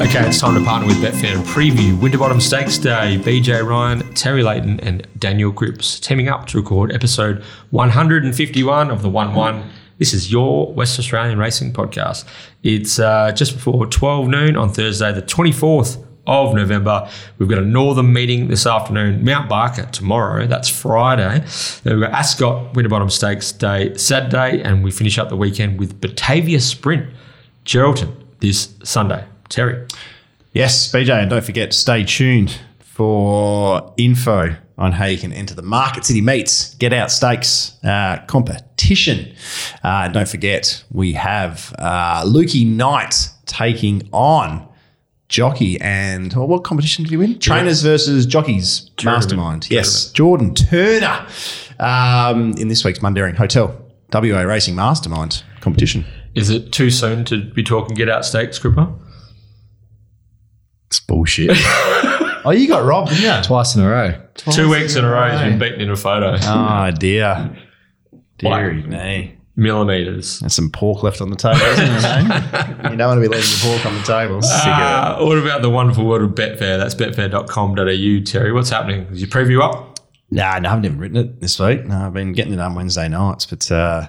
Okay, it's time to partner with Betfair and preview Winterbottom Stakes Day. BJ Ryan, Terry Leighton, and Daniel Cripps teaming up to record episode 151 of the 1 1. This is your West Australian Racing Podcast. It's uh, just before 12 noon on Thursday, the 24th of November. We've got a northern meeting this afternoon, Mount Barker tomorrow. That's Friday. Then we've got Ascot Winterbottom Stakes Day Saturday, and we finish up the weekend with Batavia Sprint Geraldton this Sunday. Terry. Yes, BJ, and don't forget to stay tuned for info on how you can enter the Market City Meets Get Out Stakes uh, competition. Uh, don't forget, we have uh, Lukey Knight taking on Jockey and well, what competition did he win? Trainers versus Jockeys Mastermind. Yes, Jordan Turner um, in this week's Mundaring Hotel WA Racing Mastermind competition. Is it too soon to be talking Get Out Stakes, Cripper? It's bullshit. oh, you got robbed, didn't you? Twice in a row. Two weeks in a row, he's been beaten in a photo. Oh dear. Deary Wow. me. Millimeters. There's some pork left on the table, isn't there? you don't want to be leaving the pork on the table. Uh, what about the wonderful world of Betfair? That's betfair.com.au, Terry. What's happening? Is your preview up? Nah, no, I haven't even written it this week. No, I've been getting it on Wednesday nights, but uh,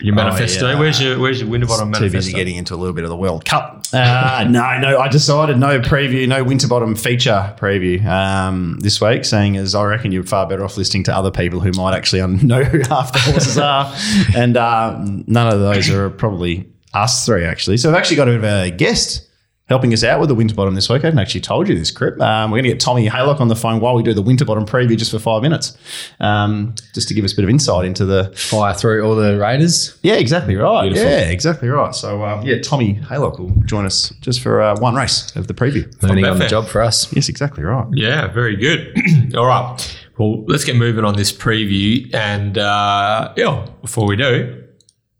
Your manifesto? yeah. Where's your Where's your Winterbottom too manifesto? busy getting into a little bit of the World Cup. Uh, no, no, I decided no preview, no Winterbottom feature preview um, this week, saying as I reckon you're far better off listening to other people who might actually know who half the horses are, and uh, none of those are probably us three actually. So I've actually got a bit of a guest. Helping us out with the Winterbottom this week. I hadn't actually told you this, Crip. Um, we're going to get Tommy Haylock on the phone while we do the Winterbottom preview just for five minutes, um, just to give us a bit of insight into the Fire through all the Raiders. yeah, exactly right. Beautiful. Yeah, exactly right. So, um, yeah, Tommy Haylock will join us just for uh, one race of the preview. Learning on the job for us. Yes, exactly right. Yeah, very good. All right. Well, let's get moving on this preview. And uh, yeah, before we do,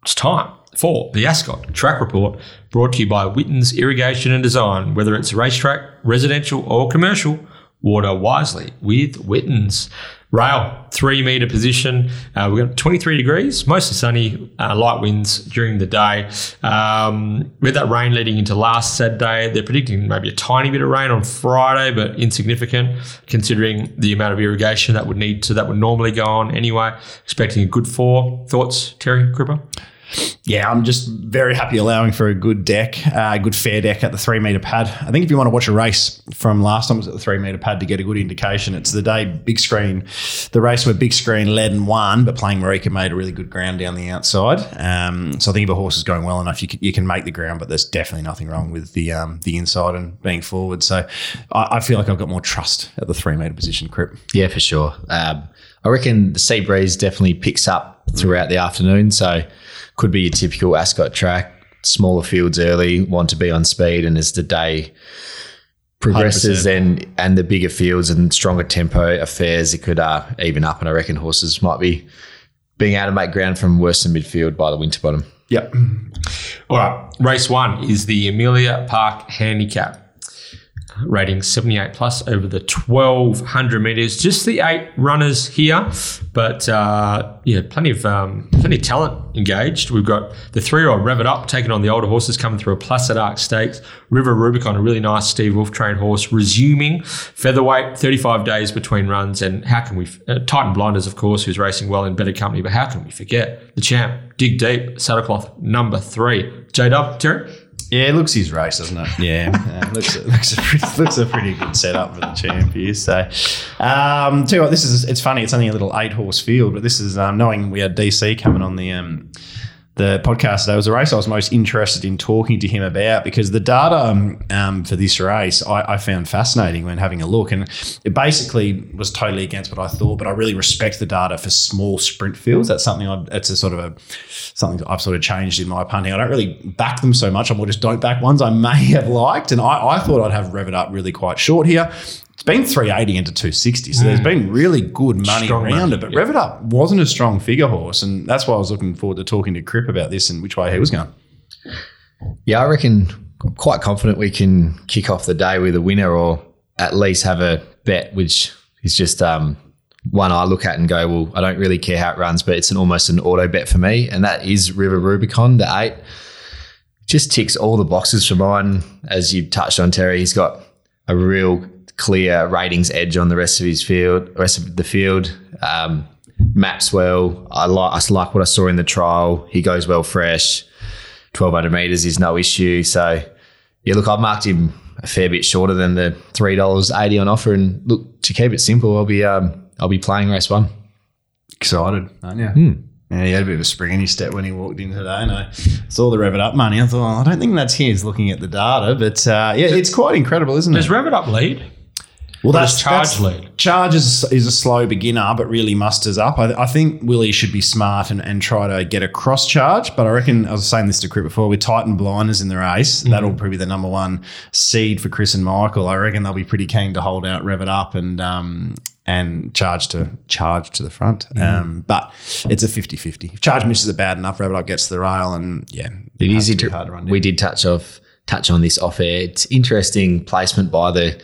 it's time for the Ascot Track Report brought to you by Witten's Irrigation and Design. Whether it's a racetrack, residential, or commercial, water wisely with Witten's. Rail, three metre position. Uh, we've got 23 degrees, mostly sunny, uh, light winds during the day. Um, with that rain leading into last Saturday, they're predicting maybe a tiny bit of rain on Friday, but insignificant considering the amount of irrigation that would need to that would normally go on anyway. Expecting a good four. Thoughts, Terry Cripper? Yeah, I'm just very happy allowing for a good deck, uh, a good fair deck at the three metre pad. I think if you want to watch a race from last time was at the three metre pad to get a good indication, it's the day big screen, the race where big screen led and won, but playing Marika made a really good ground down the outside. Um, so I think if a horse is going well enough, you can, you can make the ground, but there's definitely nothing wrong with the um, the inside and being forward. So I, I feel like I've got more trust at the three metre position, Crip. Yeah, for sure. Um, I reckon the sea breeze definitely picks up throughout the afternoon. So could be your typical Ascot track, smaller fields early, want to be on speed. And as the day progresses 100%. and, and the bigger fields and stronger tempo affairs, it could uh, even up. And I reckon horses might be being able to make ground from worse than midfield by the Winterbottom. Yep. All right, race one is the Amelia Park Handicap. Rating 78 plus over the 1200 meters. Just the eight runners here, but uh, yeah, plenty of um, plenty of talent engaged. We've got the three-year-old Rev It Up taking on the older horses coming through a Placid Ark Stakes. River Rubicon, a really nice Steve Wolfe trained horse, resuming featherweight. 35 days between runs, and how can we? Uh, Titan Blinders, of course, who's racing well in better company, but how can we forget the champ? Dig deep, saddlecloth number three. J Dub, Terry. Yeah, it looks his race, doesn't it? Yeah, uh, looks looks a pretty, looks a pretty good setup for the champ here. So, um, tell you what, this is it's funny. It's only a little eight horse field, but this is um, knowing we had DC coming on the um, the podcast today. Was a race I was most interested in talking to him about because the data um, um, for this race I, I found fascinating when having a look, and it basically was totally against what I thought. But I really respect the data for small sprint fields. That's something I, it's a sort of a, something I've sort of changed in my punting. I don't really back them so much. I more just don't back ones I may have liked. And I, I thought I'd have Rev It Up really quite short here. It's been 380 into 260. So there's been really good money Strong around money, it. But yeah. Rev It Up wasn't a strong figure horse. And that's why I was looking forward to talking to Crip about this and which way he was going. Yeah, I reckon I'm quite confident we can kick off the day with a winner or at least have a bet, which is just um, one I look at and go, well, I don't really care how it runs, but it's an almost an auto bet for me. And that is River Rubicon, the eight. just ticks all the boxes for mine. As you touched on, Terry, he's got a real clear ratings edge on the rest of his field, rest of the field. Um, maps well. I like I like what I saw in the trial. He goes well fresh. Twelve hundred meters is no issue. So yeah, look, I've marked him a fair bit shorter than the three dollars eighty on offer. And look, to keep it simple, I'll be um, I'll be playing race one. Excited, aren't you? Hmm. Yeah, he had a bit of a spring in his step when he walked in today, and I saw the rev it up money. I thought, oh, I don't think that's his looking at the data, but uh, yeah, it's quite incredible, isn't Does it? Rev It Up lead? Well, that's Charge lead? Charge is, is a slow beginner, but really musters up. I, I think Willie should be smart and, and try to get a cross charge. But I reckon I was saying this to Crit before with Titan Blinders in the race, Mm-hmm. that'll probably be the number one seed for Chris and Michael. I reckon they'll be pretty keen to hold out, rev it up, and um, and charge to charge to the front. Mm-hmm. Um, but it's a 50-50. If charge misses it bad enough, rev it up gets to the rail, and yeah, It has is to hard to run. We did touch off touch on this off air. It's interesting placement by the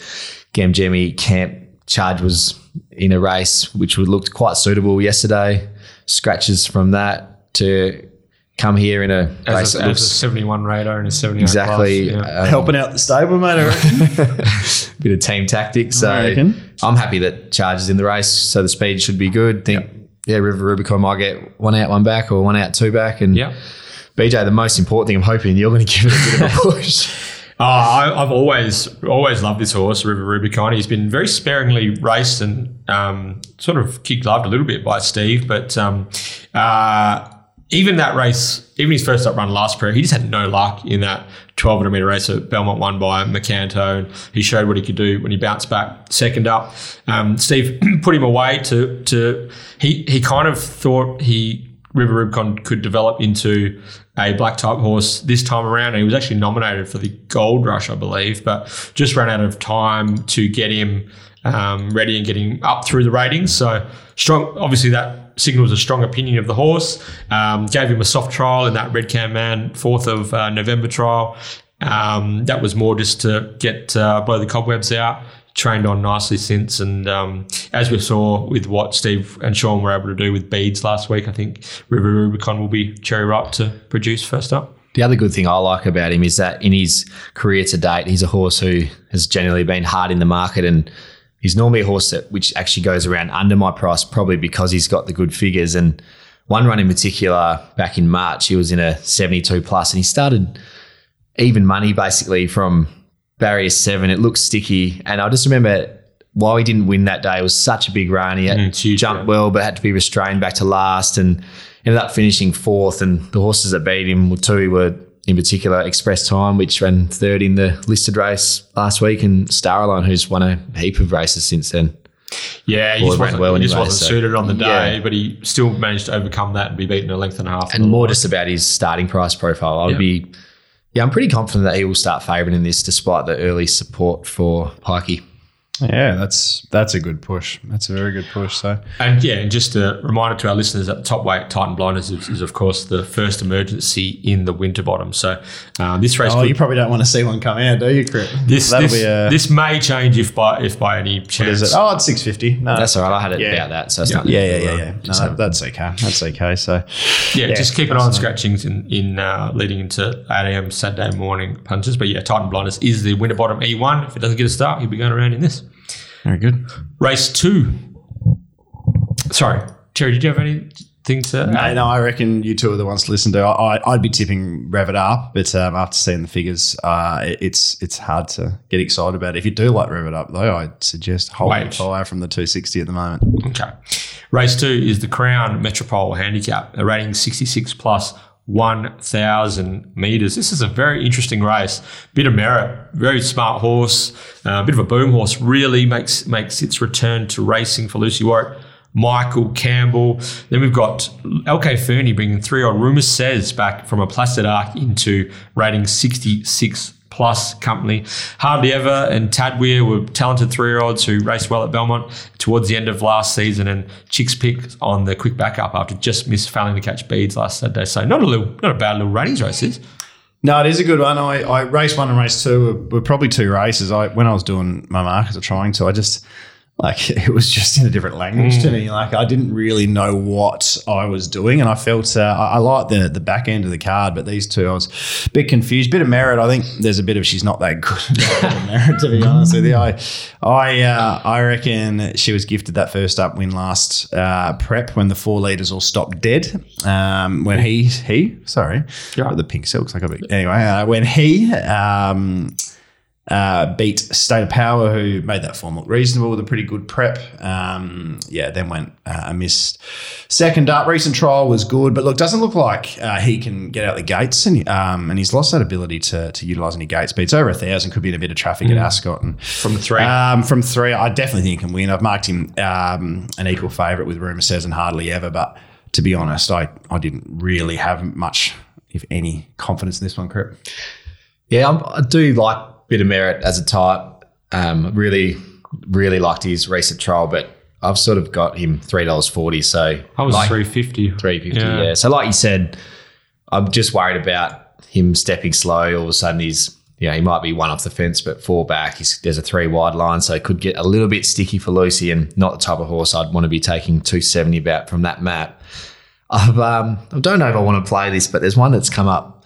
Gamgemi camp. Charge was in a race which looked quite suitable yesterday. Scratches from that to come here in a race As a, that as a 71 radar and a 79 exactly Plus, yeah. um, helping out the stable, mate. I reckon. bit of team tactics. So I reckon. I'm happy that Charge is in the race. So the speed should be good. Think yeah, River Rubicon might get one out, one back, or one out, two back, and yeah. BJ. The most important thing, I'm hoping you're going to give it a bit of a push. Uh, I, I've always always loved this horse, River Rubicon. He's been very sparingly raced and um, sort of kicked loved a little bit by Steve, but um, uh, even that race, even his first up run last period, he just had no luck in that 1200 meter race at Belmont won by Macanto, and he showed what he could do when he bounced back second up. Um, Steve put him away to to he he kind of thought he River Rubicon could develop into a black type horse this time around. And he was actually nominated for the Gold Rush, I believe, but just ran out of time to get him um, ready and getting up through the ratings. So strong. Obviously, that signals a strong opinion of the horse. Um, gave him a soft trial in that Red Cam Man fourth of uh, November trial. Um, that was more just to get uh, blow the cobwebs out. Trained on nicely since, and um, as we saw with what Steve and Sean were able to do with beads last week, I think River Rubicon will be cherry ripe to produce first up. The other good thing I like about him is that in his career to date, he's a horse who has generally been hard in the market and he's normally a horse that which actually goes around under my price, probably because he's got the good figures. And one run in particular back in March, he was in a 72 plus and he started even money basically from barrier seven. It looked sticky. And I just remember why he didn't win that day, it was such a big run. He had Mm, huge, jumped yeah. well, but had to be restrained back to last and ended up finishing fourth. And the horses that beat him were two were in particular Express Time, which ran third in the listed race last week, and Starline, who's won a heap of races since then. Yeah, he just wasn't, well he just anyway, wasn't so- suited on the day, Yeah. but he still managed to overcome that and be beaten a length and a half. And more just about his starting price profile. I would Yeah. be, yeah, I'm pretty confident that he will start favouring in this despite the early support for Pikey. Yeah, that's that's a good push. That's a very good push. So And yeah, and just a reminder to our listeners that the top weight Titan Blinders is, is of course the first emergency in the Winterbottom. So um, this race Oh, could you probably don't want to see one come out, do you, Crit? This That'll this, be a. this may change if by if by any chance. is it? Oh, it's six fifty. No, That's all right. I had it Yeah. about that. So it's Yeah. not yeah, yeah, yeah, yeah. No, that- that's okay. That's okay. So yeah, yeah, just keep an eye on that's scratchings in in uh, leading into eight am Saturday morning punches. But yeah, Titan Blinders is the Winterbottom E one. If it doesn't get a start, he'll be going around in this very good. race two. Sorry, Terry, did you have anything to? No, add? no, I reckon you two are the ones to listen to. I, I- I'd be tipping Rev It Up, but um, after seeing the figures, uh, it- it's it's hard to get excited about. it. If you do like Rev It Up, though, I'd suggest holding Wait. fire from the 260 at the moment. Okay. Race two is the Crown Metropole Handicap, a rating 66 plus 1,000 metres. This is a very interesting race. Bit of merit, very smart horse, uh, a bit of a boom horse, really makes, makes its return to racing for Lucy Warwick. Michael Campbell. Then we've got LK Fernie bringing three odd Rumour Says back from a Placid Ark into rating 66 plus company. Hardly Ever and Tadweer were talented three year olds who raced well at Belmont towards the end of last season, and Chicks Pick on the quick backup after just missed failing to catch beads last Saturday. So not a little, not a bad little ratings race. This. No, it is a good one. I, I race one and race two were, were probably two races. I when I was doing my markets or trying to, I just like it was just in a different language to me. Like I didn't really know what I was doing, and I felt uh, I, I like the the back end of the card, but these two I was a bit confused. Bit of merit, I think. There's a bit of she's not that good. Merit, to be honest with you. I I uh, I reckon she was gifted that first up win last uh, prep when the four leaders all stopped dead. Um, when he he sorry, Yeah. the pink silks like a bit. Anyway, uh, when he. Um, uh, beat State of Power, who made that form look reasonable with a pretty good prep. Um, yeah, then went uh, amiss. Second up, recent trial was good, but look, doesn't look like uh, he can get out the gates, and um, and he's lost that ability to to utilise any gate speeds. Over a thousand could be in a bit of traffic at Ascot, and From three. um, from three, I definitely think he can win. I've marked him um, an equal favourite with Rumour Says and Hardly Ever, but to be honest, I, I didn't really have much, if any, confidence in this one, Crip. Yeah, I'm, I do like bit of merit as a type. Um, really, really liked his recent trial, but I've sort of got him three dollars forty. So I was like, three fifty. three fifty. Yeah. Yeah. So like you said, I'm just worried about him stepping slow. All of a sudden, he's you know he might be one off the fence, but four back. He's, there's a three wide line, so it could get a little bit sticky for Lucy, and not the type of horse I'd want to be taking two seventy about from that map. I've um, I don't know if I want to play this, but there's one that's come up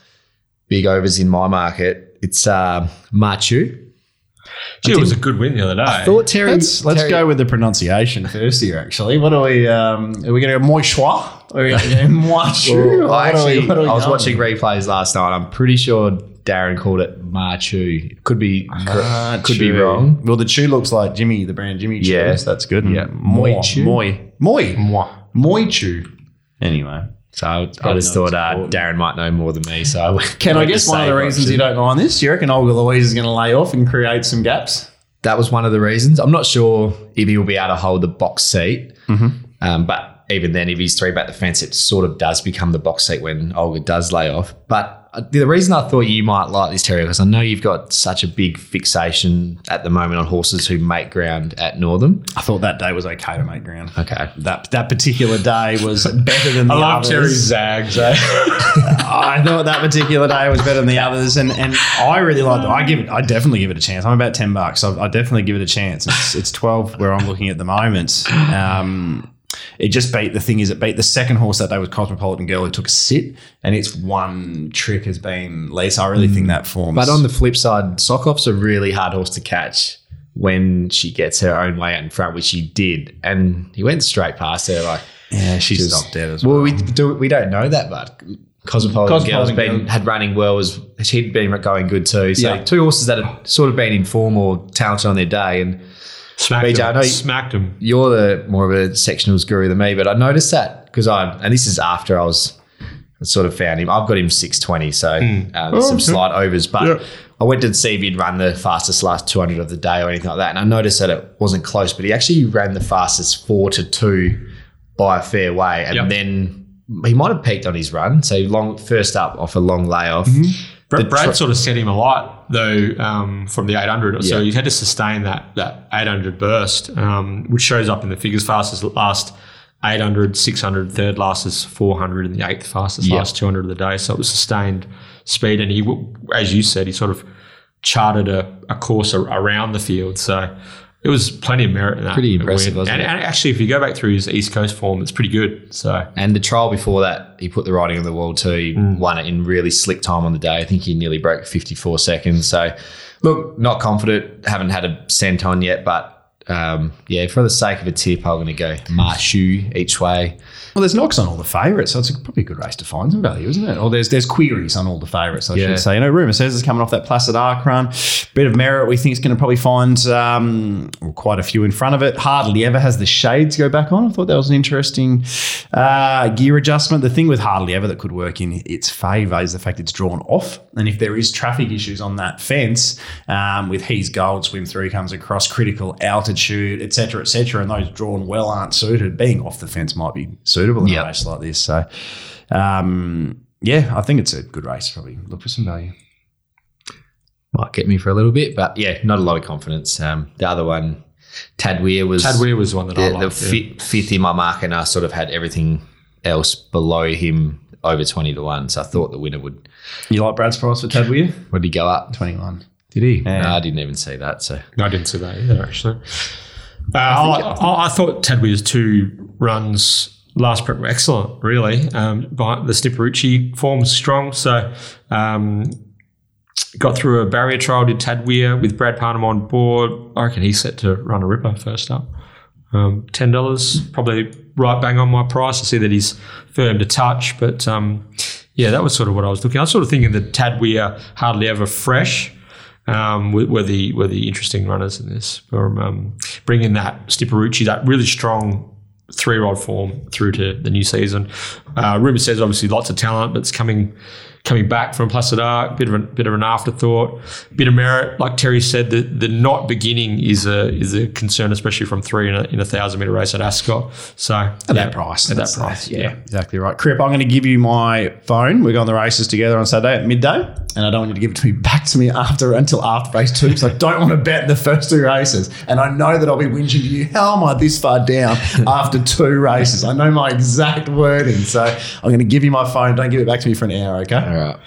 big overs in my market. It's uh, Machu. Gee, it was a good win the other day. I thought Terry. Let's, let's Terry- go with the pronunciation first here, actually. What are we, um, are we going to go moi choix? Or are we going to go moi chou? Well, I What are we- actually, we I was going watching replays last night. I'm pretty sure Darren called it Machu. Could be could be wrong. Well, the chew looks like Jimmy, the brand Jimmy Choo. Yeah. that's good. Yeah. moi Moi chew. Moi. Moi. Mwah. Moi chew. Anyway. So I, I just thought uh. Darren might know more than me. So I Can I guess one of the reasons option. you don't mind this? Do you reckon Olga Louise is going to lay off and create some gaps? That was one of the reasons. I'm not sure if he will be able to hold the box seat. Um, but even then, if he's three back the fence, it sort of does become the box seat when Olga does lay off. But the reason I thought you might like this terrier because I know you've got such a big fixation at the moment on horses who make ground at Northam. I thought that day was okay to make ground. Okay. That that particular day was better than the I love others. Terry's zags. Eh? I thought that particular day was better than the others, and and I really like. I give it. I definitely give it a chance. I'm about ten bucks. I, I definitely give it a chance. It's it's twelve where I'm looking at the moment. Um, it just beat the thing is it beat the second horse that day was Cosmopolitan Girl who took a sit, and its one trick has been Lisa. I really think mm. that forms. But on the flip side, Sokoff's a really hard horse to catch when she gets her own way out in front, which she did, and he went straight past her. Like, yeah, she's Just- stopped dead as well. well, we do we don't know that, but Cosmopolitan, Cosmopolitan Girl's been Girl. had running well. Was she'd been going good too? So Yeah. two horses that had sort of been in form or talented on their day, and Smacked BJ, I him. know you- Smacked him. you're the more of a sectionals guru than me, but I noticed that because I and this is after I was sort of found him. I've got him six twenty, so um, some slight overs, but. I went to see if he'd run the fastest last 200 of the day or anything like that. And I noticed that it wasn't close, but he actually ran the fastest four to two by a fair way. And Yep. then he might have peaked on his run. So long, first up off a long layoff. Brad, Brad tr- sort of set him a alight though um, from the 800, so Yeah. he had to sustain that that 800 burst, um, which shows up in the figures. Fastest last 800, 600, third lastest 400, and the eighth fastest Yeah. last 200 of the day. So it was sustained speed, and he, as you said, he sort of charted a, a course ar- around the field. So it was plenty of merit in that. Pretty impressive, win. wasn't and, it? and actually, if you go back through his East Coast form, it's pretty good. So And the trial before that, he put the writing on the wall too. He mm. won it in really slick time on the day. I think he nearly broke 54 seconds. So, look, not confident. Haven't had a cent on yet, but um, yeah, for the sake of a tip, I'm going to go Marshu each way. Well, there's knocks on all the favourites, so it's a, probably a good race to find some value, isn't it? Or there's there's queries on all the favourites, I Yeah. should say. You know, rumour says it's coming off that Placid Ark run. Bit of merit, we think it's going to probably find um, well, quite a few in front of it. Hardly ever has the shades go back on. I thought that was an interesting uh, gear adjustment. The thing with Hardly Ever that could work in its favour is the fact it's drawn off. And if there is traffic issues on that fence, um, with He's Gold, Swim Through comes across critical altitude, etc., etc., and those drawn well aren't suited, being off the fence might be suitable in Yep. a race like this. So, um, yeah, I think it's a good race. Probably look for some value. Might get me for a little bit, but yeah, not a lot of confidence. Um, the other one, Tadweer was Tadweer was one that I the, the yeah. fi- fifth in my mark, and I sort of had everything else below him over 20 to 1. So I thought the winner would, You like Brad's price for Tadweer? would he go up? Twenty one. Did he? Yeah. No, I didn't even see that. So I didn't see that either, actually. Uh, I, I, I thought Tadweer's two runs last prep were excellent, really. Um, but the Stipperucci form was strong. So um, got through a barrier trial, did Tadweer with Brad Parnham on board. I reckon he's set to run a ripper first up. Um, $10, probably right bang on my price. I see that he's firm to touch, but um, yeah, that was sort of what I was looking. I was sort of thinking that Tadweer hardly ever fresh um, were, were the were the interesting runners in this. From um, bringing that Stipperucci, that really strong three-year-old form through to the new season. Uh, Rumor says obviously lots of talent, but it's coming coming back from Placid Ark, bit of a bit of an afterthought, bit of merit. Like Terry said, the, the not beginning is a is a concern, especially from three in a, in a thousand meter race at Ascot. So at that price. at that price, yeah, yeah. exactly right. Crip, I'm going to give you my phone. We're going the races together on Saturday at midday, and I don't want you to give it to me back to me after until after race two because I don't want to bet the first two races. And I know that I'll be whinging to you. How am I this far down after two races? I know my exact wording, so I'm going to give you my phone. Don't give it back to me for an hour, okay? All right.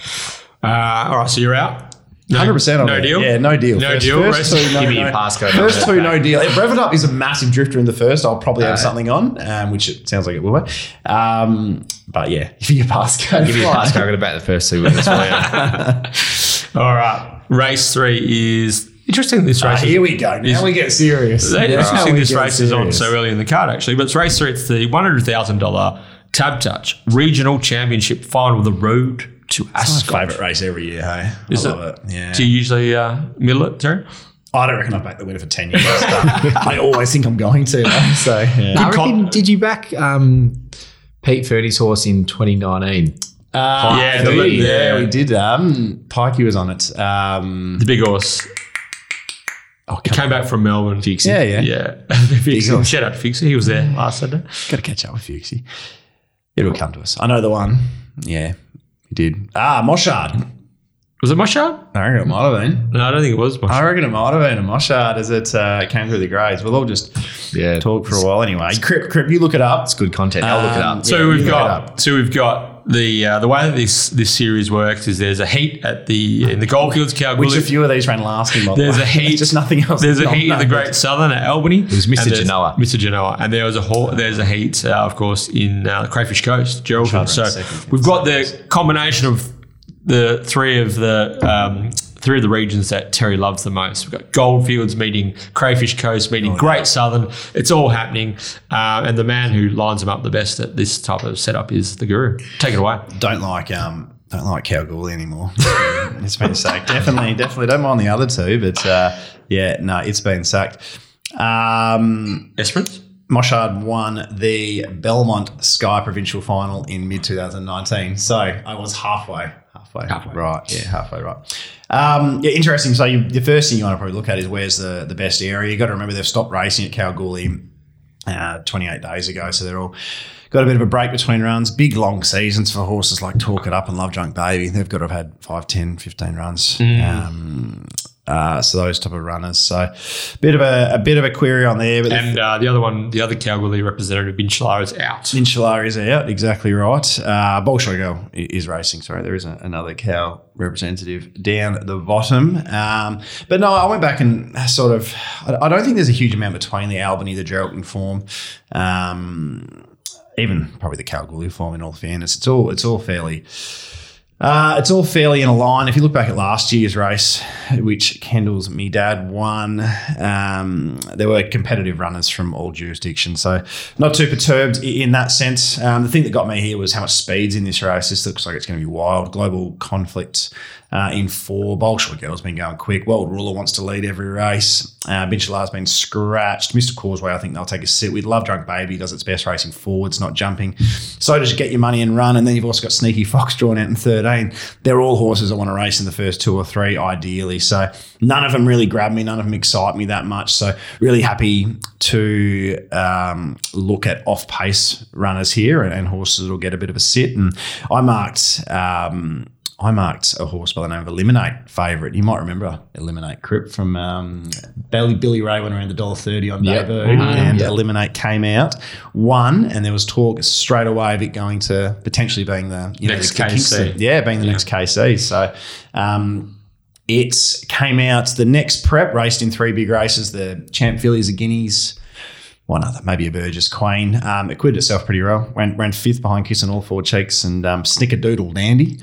Uh, all right, so you're out. Hundred percent on No it. deal. Yeah, no deal. No first, deal. First Race- two, no, Give me no. your passcode. First two, no deal. If Rev It Up is a massive drifter in the first, I'll probably have Alright. something on, um, which it sounds like it will be. Um, but yeah, give me you passcode, Give me a passcode. I'm going to bet the first two winners for you. All right, race three is interesting. This Ah, race. here we go. Now Is- we get serious. It's Now interesting we this get race is on so early in the card, actually. But it's race three. It's the one hundred thousand dollar TABtouch Regional Championship Final. The road to It's my Ascot. favourite race every year. Hey, Is I it? love it? Yeah. Do you usually uh, middle it, Terry? I don't reckon I've backed the winner for ten years. but I always think I'm going to. though, So yeah. I reckon, did you back um, Pete Ferdy's horse in 2019? Uh, Yeah, yeah, the- yeah, yeah. we did. Um, Pikey was on it. Um, The big horse oh, came back from Melbourne. Fixie. yeah, yeah. Yeah, Fixie. horse. Shout out to Fixie. He was there last Saturday. Got to catch up with Fuchsy. It'll come to us. I know the one. Yeah, he did. Ah, Moshard. Was it Moshard? I reckon it might have been. No, I don't think it was Moshard. I reckon it might have been a Moshard as it uh, came through the grades. We'll all just Yeah. talk for a while anyway. Crip, Crip, you look it up. It's good content. I'll look it Um, up. So Yeah, we've got up. so we've got the uh, the way that this this series works is there's a heat at the in the Goldfields Kalgoorlie. Which a few of these ran last in There's way. a heat. just nothing else. There's a Not heat in the numbered. Great Southern at Albany. It was Mr. There's- Genoa. Mr. Genoa, and there was a whole, there's a heat, uh, of course, in uh, Crayfish Coast, Geraldton. So second. we've got the combination of the three of the um, three of the regions that Terry loves the most. We've got Goldfields meeting Crayfish Coast meeting Great Southern. It's all happening, uh, and the man who lines them up the best at this type of setup is the Guru. Take it away. Don't like um don't like Kalgoorlie anymore. it's been sacked. Definitely, definitely don't mind the other two, but uh, yeah, no, it's been sacked. Um, Esperance. Moshard won the Belmont Sky Provincial Final in mid 2019. So I was halfway. Halfway. Halfway. Right. Yeah, halfway right. Um, yeah, interesting. So you, the first thing you want to probably look at is where's the, the best area. you got to remember they've stopped racing at Kalgoorlie uh, 28 days ago. So they're all got a bit of a break between runs. Big long seasons for horses like Talk It Up and Love Drunk Baby. They've got to have had 5, 10, 15 runs. Um, uh, so those type of runners. So bit of a, a bit of a query on there. But the And uh, the other one, the other Kalgoorlie representative, Binchlar, is out. Insular is out, exactly right. Uh, Bolshoi Girl is racing. Sorry, there is a, another cow representative down at the bottom. Um, but no, I went back and sort of. I, I don't think there's a huge amount between the Albany, the Geraldton form, um, even probably the Kalgoorlie form. In all fairness, it's all it's all fairly. Uh, it's all fairly in a line. If you look back at last year's race, which Kendall's me dad won, um, there were competitive runners from all jurisdictions. So not too perturbed in that sense. Um, the thing that got me here was how much speed's in this race. This looks like it's going to be wild. Global conflict uh, in four. Bolshoi Girl's been going quick. World Ruler wants to lead every race. Uh, Binchalar's been scratched. Mr. Causeway, I think they'll take a sit with. Love Drunk Baby does its best racing forwards, not jumping. So does Get Your Money and Run. And then you've also got Sneaky Fox drawn out in 13. They're all horses that want to race in the first two or three, ideally. So none of them really grab me. None of them excite me that much. So really happy to um, look at off pace runners here and, and horses that will get a bit of a sit. And I marked. Um, I marked a horse by the name of Eliminate favourite. You might remember Eliminate Crip from um, Billy, Billy Ray went around the dollar thirty on Yep. Mhm. and Yep. Eliminate came out, won, and there was talk straight away of it going to potentially being the you Next the KC. Kingston- yeah, being the next KC. So. Um, it came out the next prep, raced in three big races the Champ Fillies, the Guineas, one other, maybe a Burgess Queen. Um, it acquitted itself pretty well. Ran, ran fifth behind Kissing All Four Cheeks and um, Snickerdoodle Dandy.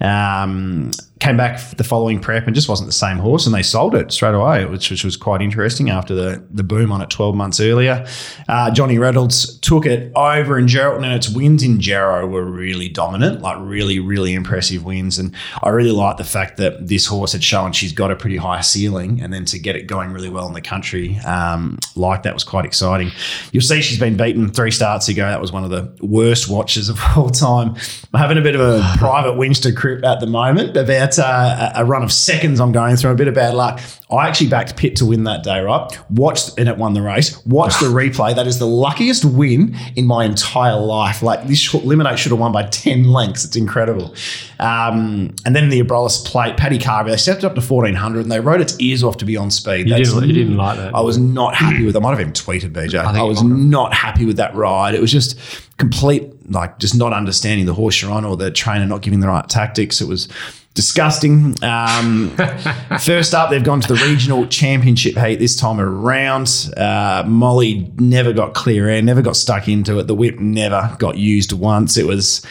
Um, came back the following prep and just wasn't the same horse, and they sold it straight away, which, which was quite interesting after the, the boom on it 12 months earlier. Uh, Johnny Reynolds took it over in Geraldton, and its wins in Jarrow were really dominant, like really, really impressive wins. And I really like the fact that this horse had shown she's got a pretty high ceiling, and then to get it going really well in the country, um, like that was quite exciting. You'll see she's been beaten three starts ago. That was one of the worst watches of all time. I'm having a bit of a private Winchester crip at the moment about uh, a run of seconds I'm going through, a bit of bad luck. I actually backed Pitt to win that day, right? Watched and it won the race. Watched the replay. That is the luckiest win in my entire life. Like this eliminate should have won by 10 lengths. It's incredible. Um, and then the Abrolhos plate, Paddy Carbery, they stepped up to 1400 and they rode its ears off to be on speed. You didn't, you didn't like that. I was not happy with. I might have even tweeted BJ. I, think was you might have. not happy with that ride. It was just complete, like just not understanding the horse you're on or the trainer not giving the right tactics. It was disgusting. Um, first up, they've gone to the regional championship heat this time around. Uh, Molly never got clear air, never got stuck into it. The whip never got used once. It was.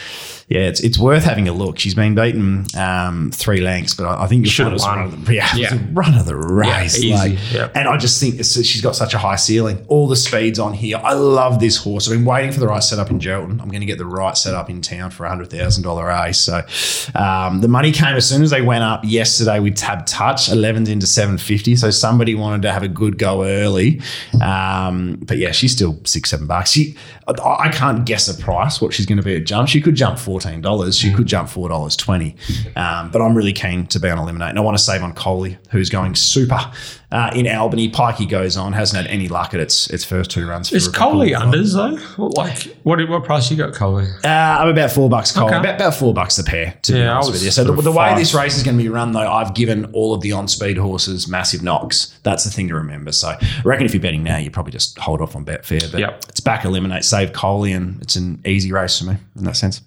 Yeah, it's, it's worth having a look. She's been beaten um, three lengths, but I, I think find it won. run of the, yeah, Yeah. run of the race. easy. like- Yeah. and I just think she's got such a high ceiling. All the speeds on here. I love this horse. I've been waiting for the right setup in Geraldton. I'm going to get the right setup in town for a hundred thousand dollar race. So um, the money came as soon as they went up yesterday. We tabbed touch 11s into 750. So somebody wanted to have a good go early. Um, but yeah, she's still six seven bucks. She, I, I can't guess a price what she's going to be at jump. She could jump fourteen dollars. She could jump four dollars twenty. Um, but I'm really keen to be on eliminate, and I want to save on Coley, who's going super uh, in Albany. Pikey goes on, hasn't had any luck at its its first two runs. Is Coley unders though? What, like what? What price you got Coley? Uh, I'm about four bucks Coley, Okay. about, about four bucks a pair. To be Yeah, I honest with you. So the, the way this race is going to be run, though, I've given all of the on speed horses massive knocks. That's the thing to remember. So I reckon if you're betting now, you probably just hold off on Betfair. But Yep. it's back eliminate, save Coley, and it's an easy race for me in that sense.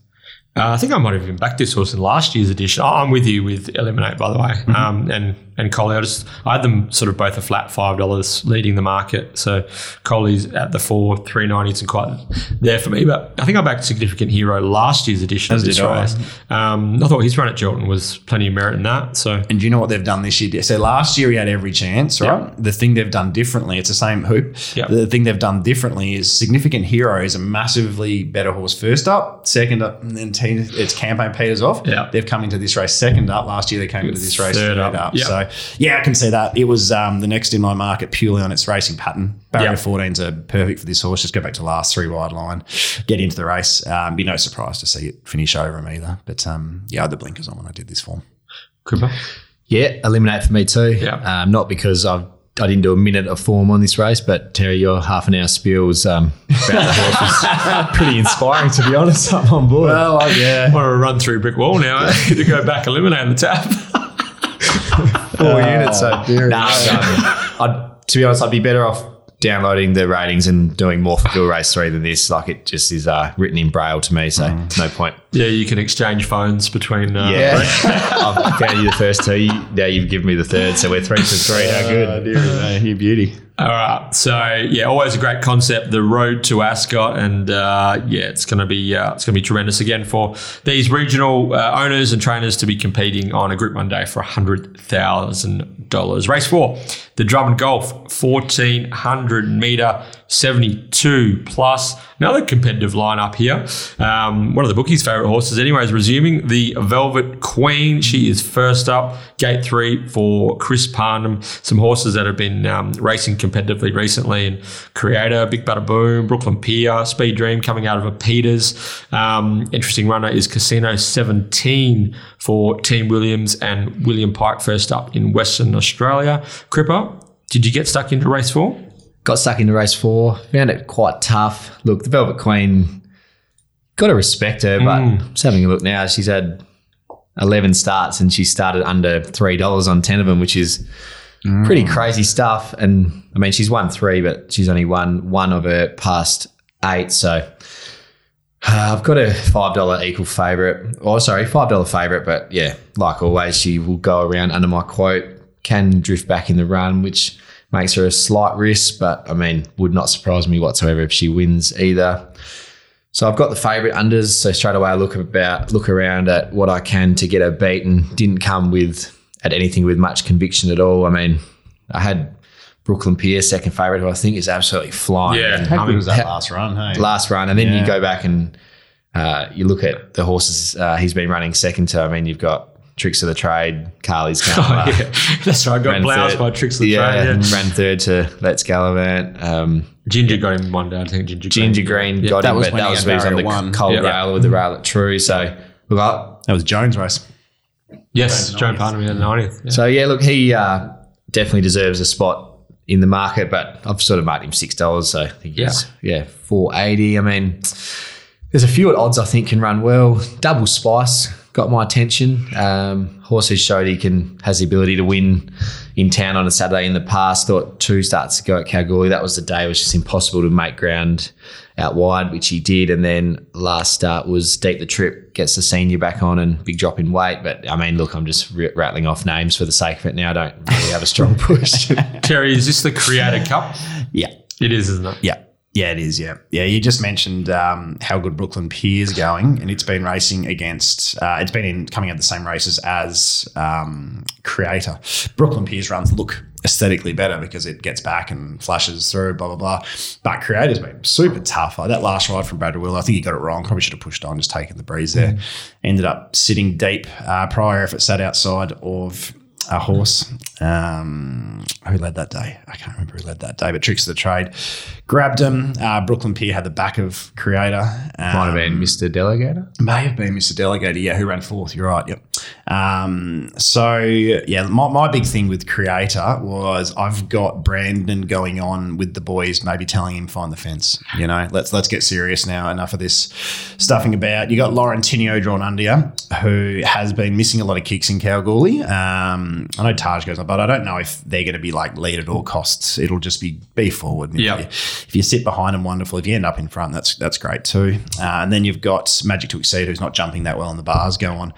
Uh, I think I might have even backed this horse in last year's edition. I'm with you with Eliminate, by the way, Mm-hmm. um, and and Coley. I just I had them sort of both a flat five dollars leading the market. So Coley's at the four three ninety isn't quite there for me, but I think I backed Significant Hero last year's edition As of this did I. race. Um, I thought his run at Jilton was plenty of merit in that. So And do you know what they've done this year? So last year he had every chance, right? The thing they've done differently, it's the same hoop. Yep. The thing they've done differently is Significant Hero is a massively better horse first up, second up, and then its campaign peters off. Yep. They've come into this race second up. Last year they came into this race Third third, up. up. Yep. So yeah, I can see that. It was um, the next in my market purely on its racing pattern. Barrier Yep. 14s are perfect for this horse. Just go back to last three wide line, get into the race. Um, be no surprise to see it finish over him either. But um, yeah, I had the blinkers on when I did this form. Cooper. Yeah, eliminate for me too. Yeah. Um, not because I've I didn't do a minute of form on this race, but Terry, your half an hour spiel was um, about the horse was pretty inspiring, to be honest. I'm on board. Well, yeah. Want to run through brick wall now eh? to go back eliminate on the tap. Four units. So, nah, I'd, to be honest, I'd be better off downloading the ratings and doing more for Bill Race 3 than this. Like, it just is uh, written in Braille to me, so no point. Yeah, you can exchange phones between. Uh, Yeah. I've found you the first two. Now you've given me the third, so we're three for three. How good. you beauty. All right. So yeah, always a great concept. The road to Ascot, and uh, yeah, it's going to be uh, it's going to be tremendous again for these regional uh, owners and trainers to be competing on a Group One day for hundred thousand dollars. Race four, the Drummond Golf, fourteen hundred meter, seventy two plus. Another competitive lineup here. Um, one of the bookies' favorite horses, anyways, resuming the Velvet Queen. She is first up. Gate three for Chris Parnham. Some horses that have been um, racing competitively recently. And Creator, Big Butter Boom, Brooklyn Pier, Speed Dream coming out of a Peters. Um, interesting runner is Casino 17 for Team Williams and William Pike first up in Western Australia. Cripper, did you get stuck into race four? Got stuck into race four. Found it quite tough. Look, the Velvet Queen, got to respect her, but just having a look now, she's had 11 starts and she started under $3 on 10 of them, which is pretty crazy stuff. And I mean, she's won three, but she's only won one of her past eight. So uh, I've got a $5 equal favourite. Oh, sorry, $5 favourite. But yeah, like always, she will go around under my quote, can drift back in the run, which makes her a slight risk, but I mean, would not surprise me whatsoever if she wins either. So I've got the favourite unders. So straight away I look about look around at what I can to get her beaten. Didn't come with at anything with much conviction at all. I mean, I had Brooklyn Pier second favourite, who I think is absolutely flying. Yeah. And How good was that ha- last run? Hey, last run, and then Yeah. you go back and uh, you look at the horses uh, he's been running second to. I mean, you've got Tricks of the Trade, Carly's Oh, yeah. That's right. I Got ran bloused by tricks of the yeah, trade. Yeah. ran third to Let's Gallivant. Um, Ginger got him one down. I think Ginger. Ginger Green Yeah. got that him, was but when that he was had when he was on the one. cold Yeah. rail with the rail at True. So look, I, that was Jones race. Yes, Joan Parnham in the ninetieth. Yeah. So yeah, look, he uh, definitely deserves a spot in the market, but I've sort of marked him six dollars, so I think he's yeah four eighty. I mean, there's a few at odds I think can run well. Double Spice got my attention. Um, horses showed he can has the ability to win in town on a Saturday in the past. Thought two starts to go at Kalgoorlie. That was the day it was just impossible to make ground out wide, which he did. And then last start was deep the trip, gets the senior back on and big drop in weight. But I mean, look, I'm just r- rattling off names for the sake of it now. I don't really have a strong push. Terry, is this the Creator Cup? Yeah. It is, isn't it? Yeah. Yeah, it is. Yeah. Yeah. You just mentioned um, how good Brooklyn Pier is going, and it's been racing against, uh, it's been in coming out the same races as um, Creator. Brooklyn Pier's runs look aesthetically better because it gets back and flashes through, blah, blah, blah. But Creator's been super tough. Like that last ride from Brad Will, I think he got it wrong. Probably should have pushed on, just taken the breeze there. Ended up sitting deep uh, prior if it sat outside of a horse. Um, who led that day? I can't remember who led that day, but Tricks of the Trade grabbed him. Uh, Brooklyn Pier had the back of Creator. Um, Might have been Mr. Delegator. May have been Mr. Delegator, yeah, who ran fourth. You're right. Yep. Um, so yeah, my, my big thing with Creator was I've got Brandon going on with the boys, maybe telling him find the fence. You know, let's let's get serious now. Enough of this stuffing about. You got Florentino drawn under you, who has been missing a lot of kicks in Kalgoorlie. Um, I know Taj goes on, but I don't know if they're going to be like lead at all costs. It'll just be be forward. If you- if you sit behind them, wonderful. If you end up in front, that's that's great too. Uh, and then you've got Magic to Exceed, who's not jumping that well in the bars. Go on.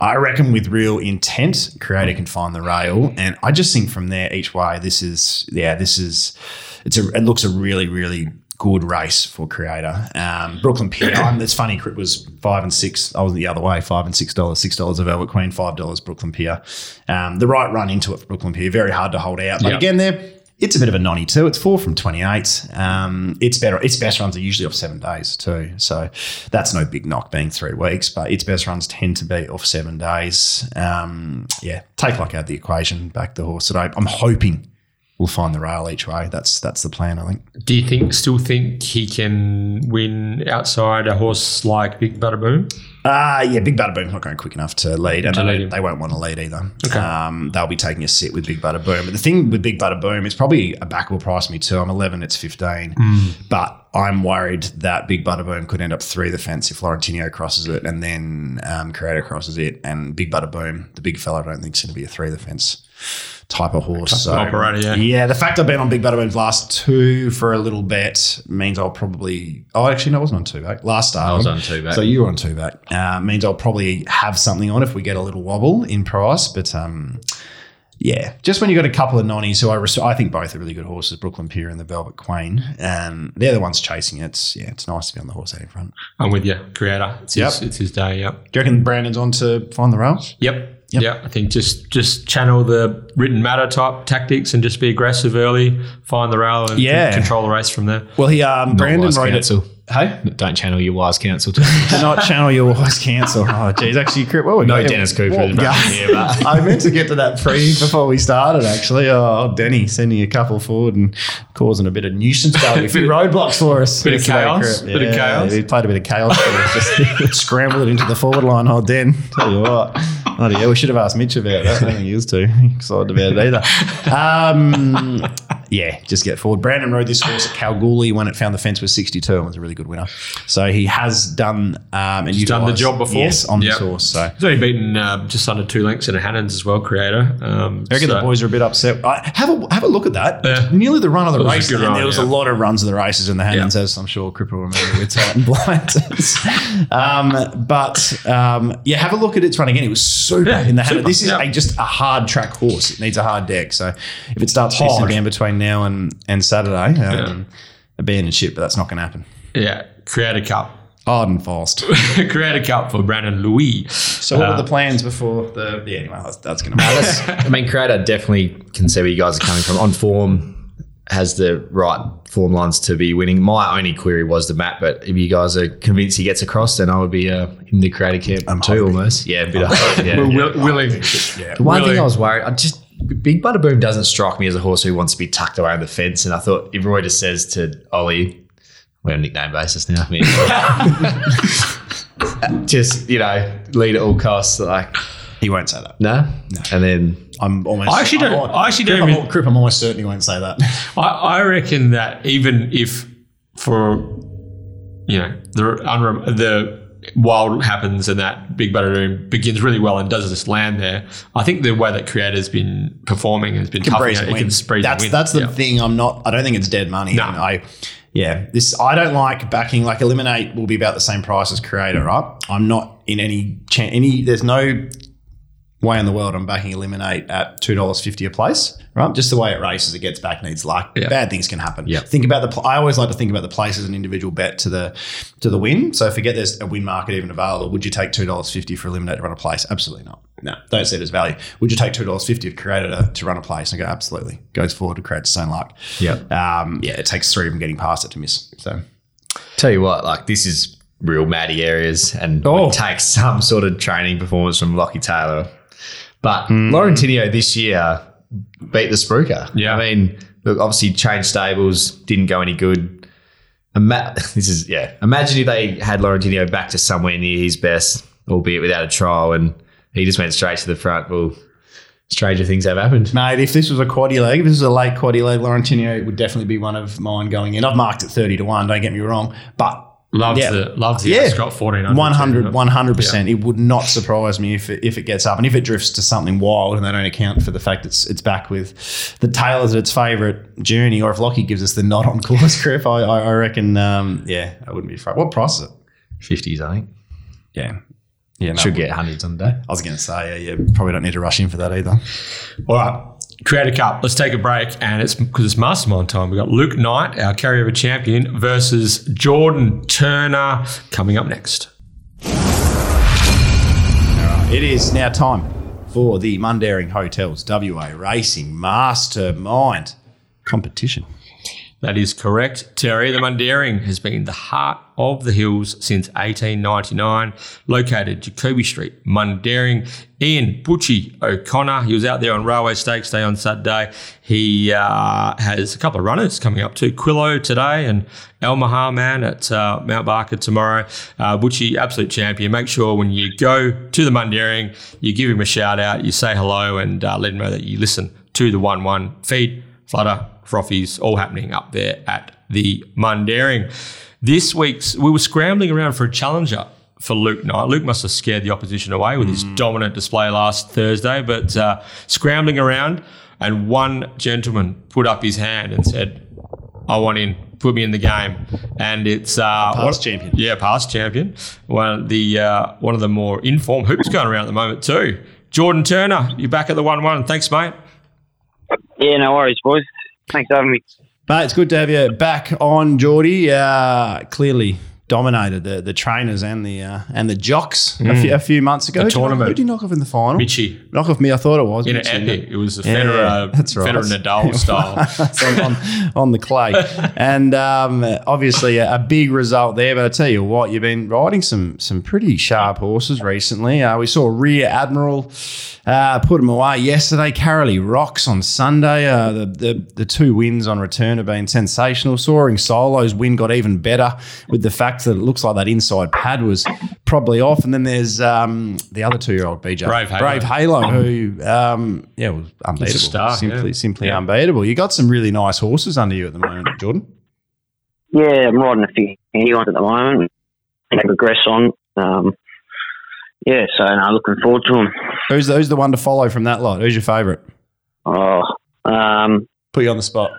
I reckon with real intent, creator can find the rail, and I just think from there each way, this is yeah, this is it's a it looks a really really good race for creator. Um, Brooklyn Pier, it's funny. It was five and six. I was the other way, five and six dollars. Six dollars of Velvet Queen, five dollars Brooklyn Pier. Um, the right run into it for Brooklyn Pier, very hard to hold out. But Yep. again, there it's a bit of a nonny too. It's four from twenty eight. Um, its better. Its best runs are usually off seven days too, so that's no big knock being three weeks. But its best runs tend to be off seven days. Um, yeah, take luck out of the equation. Back the horse today. I'm hoping we'll find the rail each way. That's that's the plan. I think. Do you think still think he can win outside a horse like Big Butter Boom? Uh, yeah, Big Butter Boom's not going quick enough to lead, and To they, lead they won't want to lead either. Okay. Um, they'll be taking a sit with Big Butter Boom. But the thing with Big Butter Boom, it's probably a backable price for me too. I'm 11, it's 15. Hmm. But I'm worried that Big Butter Boom could end up through the fence if Florentino crosses it and then um, Creator crosses it. And Big Butter Boom, the big fella, I don't think is going to be a through the fence type of horse. So, operator, yeah. yeah, the fact I've been on Big Butter Boom's last two for a little bet means I'll probably. Oh, actually, no, I wasn't on two back. Last start. I was on two back. So you were on two back. Uh, means I'll probably have something on if we get a little wobble in price. But um, yeah, just when you got a couple of nonnies who I res- I think both are really good horses, Brooklyn Pier and the Velvet Queen. Um, they're the ones chasing it. It's, yeah, it's nice to be on the horse out in front. I'm with you, Creator. It's, his, it's his day. Yep. Do you reckon Brandon's on to find the rails? Yep. Yep. Yeah, I think just just channel the written matter type tactics and just be aggressive early, find the rail and Yeah. control the race from there. Well, he um, Brandon wise wrote counsel. it. Hey, Don't channel your wise counsel. To do not channel your wise cancel. Oh, geez, actually, Cri- well, we No got- Dennis Cooper Well, is back yeah. here, but- I meant to get to that pre before we started. Actually, oh, Denny sending a couple forward and causing a bit of nuisance, but a few roadblocks for us. Bit of chaos, Crip. bit of chaos. He played a bit of chaos for us. Just scrambled it into the forward line. Oh, Den, tell you what. Bloody hell, we should have asked Mitch about that. I don't think he was too excited about it either. Um, yeah, just get forward. Brandon rode this horse at Kalgoorlie when it found the fence was 62 and was a really good winner. So he has done um, and He's done the job before? Yes, on Yep. this horse. So He's only beaten uh, just under two lengths in a Hannons as well, creator. Um, I reckon so- the boys are a bit upset. I, have a have a look at that. Yeah. Nearly the run of the It was a race, and run, there was yeah. a lot of runs of the races in the Hannons, Yeah. as I'm sure Cripple will remember with Titan Blind. um, but um, yeah, have a look at its run again. It was super in the Hannons. This is a, just a hard track horse. It needs a hard deck. So if it starts Hard. down between now and and Saturday, um, abandon ship. But that's not going to happen. Yeah, Creator Cup. Hard and fast. create a Cup for Brandon Louis. So what are the plans before the? Yeah, anyway, that's, that's going to. That's, I mean, Creator definitely can see where you guys are coming from. On form, has the right form lines to be winning. My only query was the map, but if you guys are convinced he gets across, then I would be uh, in the Creator camp I'm too, hoping. almost. Yeah, a bit of hope, yeah. We're will- willing. Yeah. The one Really? thing I was worried, I just Big Butter Boom doesn't strike me as a horse who wants to be tucked away on the fence. And I thought if Roy just says to Ollie, we're on a nickname basis now. I mean, just you know, lead at all costs. Like He won't say that. no, and then I'm almost. I actually don't- I'm, I actually don't I'm, Crip, I'm almost certain he won't say that. I, I reckon that even if for you know the unre- the wild happens and that Big Butter Boom begins really well and does just land there, I think the way that creator's been performing has been tough. You know, it can and That's that's the Yeah. thing. I'm not. I don't think it's dead money. No. I, yeah, this I don't like backing. Like eliminate will be about the same price as creator, right? I'm not in any chan any. There's no way in the world I'm backing eliminate at two dollars fifty a place, right? Just the way it races, it gets back needs luck. Yeah. Bad things can happen. Yeah. Think about the. pl- I always like to think about the place as an individual bet to the to the win. So forget there's a win market even available. Would you take two dollars fifty for eliminate to run a place? Absolutely not. No, don't see it as value. Would you take two dollars fifty of creator to, run a place? And I go absolutely. Goes forward to create its own luck. yeah. Um, yeah, it takes three of them getting past it to miss. So Tell you what, like this is real Matty areas and Oh. would take some sort of training performance from Lockie Taylor. But Hmm. Florentino this year beat the Spruker. Yeah. I mean, look, obviously changed stables, didn't go any good. Ima- this is yeah. Imagine if they had Florentino back to somewhere near his best, albeit without a trial, and he just went straight to the front. Well, stranger things have happened. Mate, if this was a quaddy leg, if this was a late quaddy leg, Florentino would definitely be one of mine going in. I've marked it 30 to 1, don't get me wrong. But loves yeah. the loves the Yeah. Ascot fourteen hundred. 100, 100%. It would not surprise me if it, if it gets up. And if it drifts to something wild and they don't account for the fact it's it's back with the Taylors at its favourite journey, or if Lockie gives us the nod on course grip, I, I, I reckon, um, yeah, I wouldn't be afraid. What price is it? Fifties, I think. Yeah. Yeah, no, Should get hundreds on the day. I was going to say, yeah, yeah, probably don't need to rush in for that either. All right. Creator Cup. Let's take a break, and it's because it's mastermind time. We've got Luke Knight, our carryover champion, versus Jordan Turner coming up next. It is now time for the Mundaring Hotels WA Racing Mastermind competition. That is correct, Terry. The Mundaring has been the heart of the hills since 1899. Located Jacoby Street, Mundaring. Ian Butchie O'Connor, he was out there on Railway Stakes Day on Saturday. He uh, has a couple of runners coming up too. Quillo today and El Mahar Man at uh, Mount Barker tomorrow. Uh, Butchie, absolute champion. Make sure when you go to the Mundaring, you give him a shout out, you say hello, and uh, let him know that you listen to the 1 1 feed, flutter, frothies, all happening up there at the Mundaring. This week's, we were scrambling around for a challenger for Luke Knight. Luke must have scared the opposition away with his dominant display last Thursday, but uh, scrambling around, and one gentleman put up his hand and said, I want in. Put me in the game, and it's uh, Past one- champion. Yeah, past champion. One of the uh, one of the more informed hoops going around at the moment too. Jordan Turner, you're back at the one one. Thanks, mate. Yeah, no worries, boys. Thanks for having me. Mate, it's good to have you back on, Geordie. Uh, clearly dominated the, the trainers and the uh, and the jocks a, few, a few months ago. The Who'd you knock- tournament. Who'd you knock off in the final? Mitchy Knock off me, I thought it was. in an epic. It was a Yeah, Federer, that's right. Federer Nadal style. On, on, on the clay. And um, obviously a, a big result there. But I tell you what, you've been riding some some pretty sharp horses recently. Uh, we saw Rear Admiral uh, put him away yesterday. Carolee Rocks on Sunday. Uh, the, the the two wins on return have been sensational. Soaring Solo's win got even better with the fact track that it looks like that inside pad was probably off. And then there's um, the other two year old BJ, Brave Halo. Brave Halo, who um, yeah was unbeatable, star, simply yeah. simply Yeah. unbeatable. You got some really nice horses under you at the moment, Jordan. Yeah, I'm riding a few handy ones at the moment. They progress on. Um, yeah, so no, looking forward to them. Who's the, who's the one to follow from that lot? Who's your favourite? Oh, um, Put you on the spot.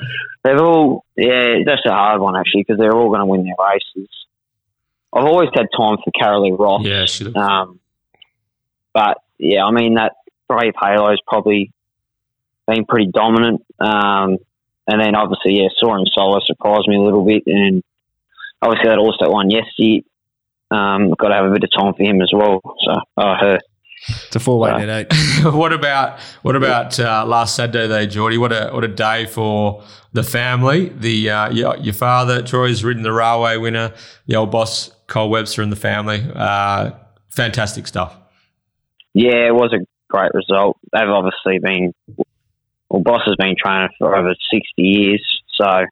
they've all, yeah, that's a hard one actually because they're all going to win their races. I've always had time for Carolee Ross. Yeah, she looked Um, but yeah, I mean that Brave Halo's probably been pretty dominant. Um, and then obviously, yeah, Soaring Solo surprised me a little bit, and obviously that also won yesterday. Um, got to have a bit of time for him as well. So, oh, her. It's a four way Wow. net eight. what about what about uh, last Saturday though, Geordie? What a what a day for the family. The uh, your, your father Troy's ridden the railway winner. The old boss Cole Webster and the family. Uh, fantastic stuff. Yeah, it was a great result. They've obviously been, well, Boss has been training for over 60 years. So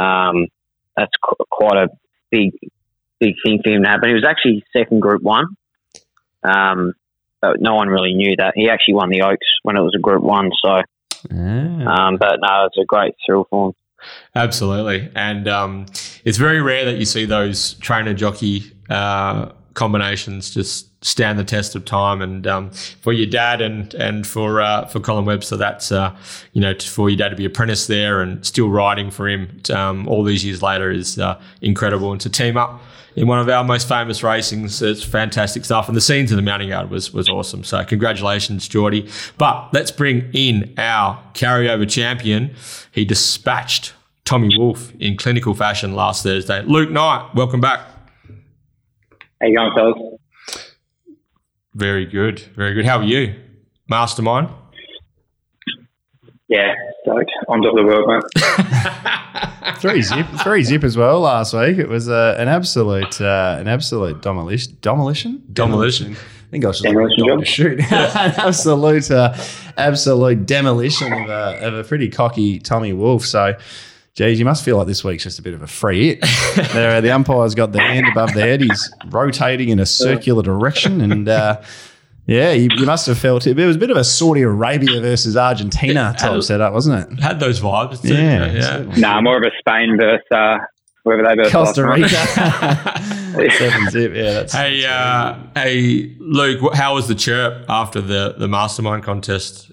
um, that's qu- quite a big, big thing for him to happen. He was actually second Group 1. Um, but no one really knew that. He actually won the Oaks when it was a Group 1. So, um, but no, it's a great thrill for him. Absolutely, and um, it's very rare that you see those trainer jockey uh, combinations just stand the test of time. And um, for your dad and and for uh, for Colin Webster, that's uh, you know for your dad to be apprentice there and still riding for him um, all these years later is uh, incredible. And to team up in one of our most famous racings, it's fantastic stuff. And the scenes in the mounting yard was was awesome. So congratulations, Geordie. But let's bring in our carryover champion. He dispatched Tommy Wolfe in clinical fashion last Thursday. Luke Knight, welcome back. How you going, fellas? Very good, very good. How are you, Mastermind? Yeah, stoked. On top of the world, mate. Three zip, three zip as well last week. It was uh, an absolute, uh, an absolute demolition. Demolition. Demolition. I think I was just Demolition looking shoot. an absolute, uh, absolute demolition of a, of a pretty cocky Tommy Wolfe. So, geez, you must feel like this week's just a bit of a free hit. there, the umpire's got the hand above the head. He's rotating in a circular direction, and uh, yeah, you, you must have felt it. It was a bit of a Saudi Arabia versus Argentina type setup, wasn't it? Had those vibes. too. Yeah, yeah. Nah, more of a Spain versus uh, whoever they versus Costa last Rica. Seven zip. Yeah, that's Hey, uh, hey, Luke, how was the chirp after the the Mastermind contest?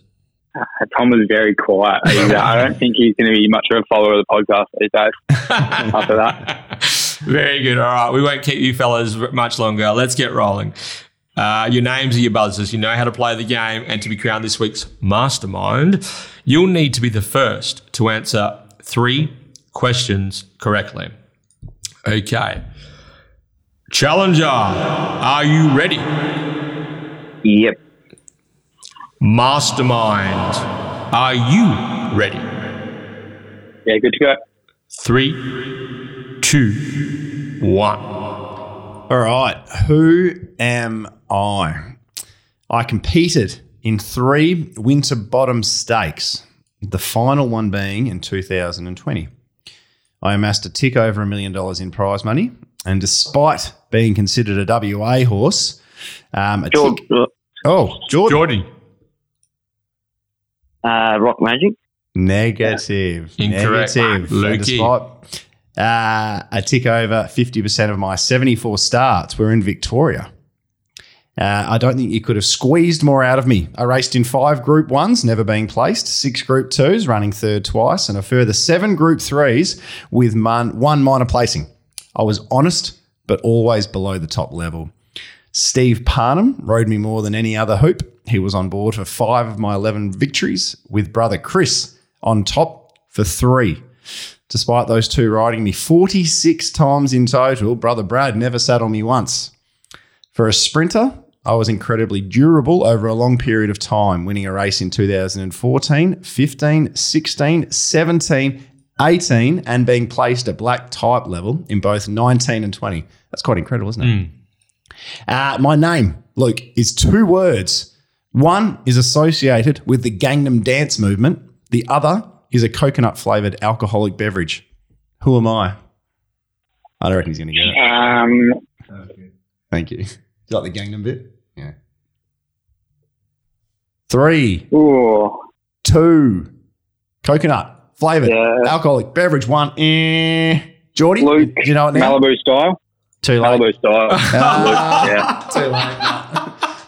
Tom was very quiet. Uh, I don't think he's going to be much of a follower of the podcast these days. After that, Very good. All right, we won't keep you fellas much longer. Let's get rolling. Uh, your names are your buzzers. You know how to play the game, and to be crowned this week's mastermind, you'll need to be the first to answer three questions correctly. Okay. Challenger, are you ready? Yep. Mastermind, are you ready? yeah, good to go. Three, two, one. All right. Who am I? I competed in three Winterbottom Stakes, the final one being in 2020. I amassed a tick over a million dollars in prize money, and despite being considered a WA horse, um, a George, tick. Oh, Jordan. Jordan, uh, Rock Magic. Negative. Incorrect. Negative. Lukey. Uh, a tick over 50% of my 74 starts were in Victoria. Uh, I don't think you could have squeezed more out of me. I raced in five Group Ones, never being placed, six Group Twos, running third twice, and a further seven Group Threes with mon- one minor placing. I was honest, but always below the top level. Steve Parnham rode me more than any other hoop. He was on board for five of my 11 victories, with brother Chris on top for three. Despite those two riding me 46 times in total, brother Brad never sat on me once. For a sprinter, I was incredibly durable over a long period of time, winning a race in 2014, 15, 16, 17, 18, and being placed at black type level in both 19 and 20. That's quite incredible, isn't it? Uh, my name, Luke, is two words. One is associated with the Gangnam Dance movement. The other is a coconut flavored alcoholic beverage. Who am I? I don't reckon he's going to get it. Um, Thank you. Do you like the Gangnam bit? Yeah. Three, ooh, two, coconut, flavored, yeah. alcoholic, beverage, one. Eh. Geordie? Luke, Do you know it now? Malibu style. Too late. Malibu style. Ah. yeah. Too late.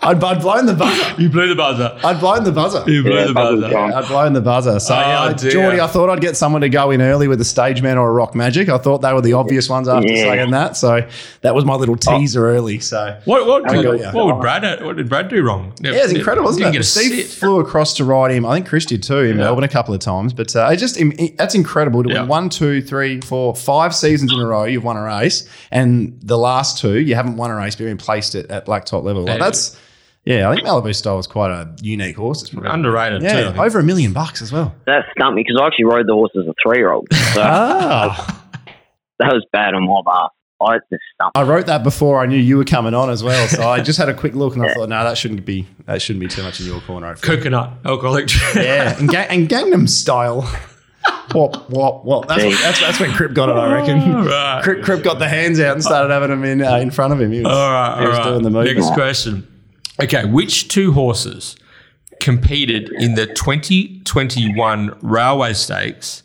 I'd, I'd blown the buzzer. You blew the buzzer. I'd blown the buzzer. You blew Yeah, the buzzer. gone. I'd blown the buzzer. So, Oh, yeah. Geordie, I thought I'd get someone to go in early with a stage man or a rock magic. I thought they were the obvious ones after Yeah. saying that. So that was my little teaser early. So What what, I did, got ya. what would Brad what did Brad do wrong? yeah, it's incredible, isn't it? get Steve sit. flew across to ride him. I think Chris did too in Yeah. Melbourne a couple of times. But uh, it just it- that's incredible to Yeah. win one, two, three, four, five seasons in a row. You've won a race, and the last two you haven't won a race, but you've been placed at, at black top level. Like, Yeah. that's yeah. I think Malibu Style is quite a unique horse. It's probably- Underrated too. Yeah, think. over a million bucks as well. That stumped me because I actually rode the horse as a three year old. So Ah. that was bad on my behalf. I just stumped. I wrote that before I knew you were coming on as well. So I just had a quick look and I thought, no, that shouldn't be that shouldn't be too much in your corner. Coconut alcoholic. yeah, and, ga- and Gangnam style. Wop wop wop. That's, what, that's that's when Crip got it, I reckon. right. Crip, Crip got the hands out and started having them in uh, in front of him. He was, All right, he all was right. doing the movement. Next question. Okay, which two horses competed in the 2021 Railway Stakes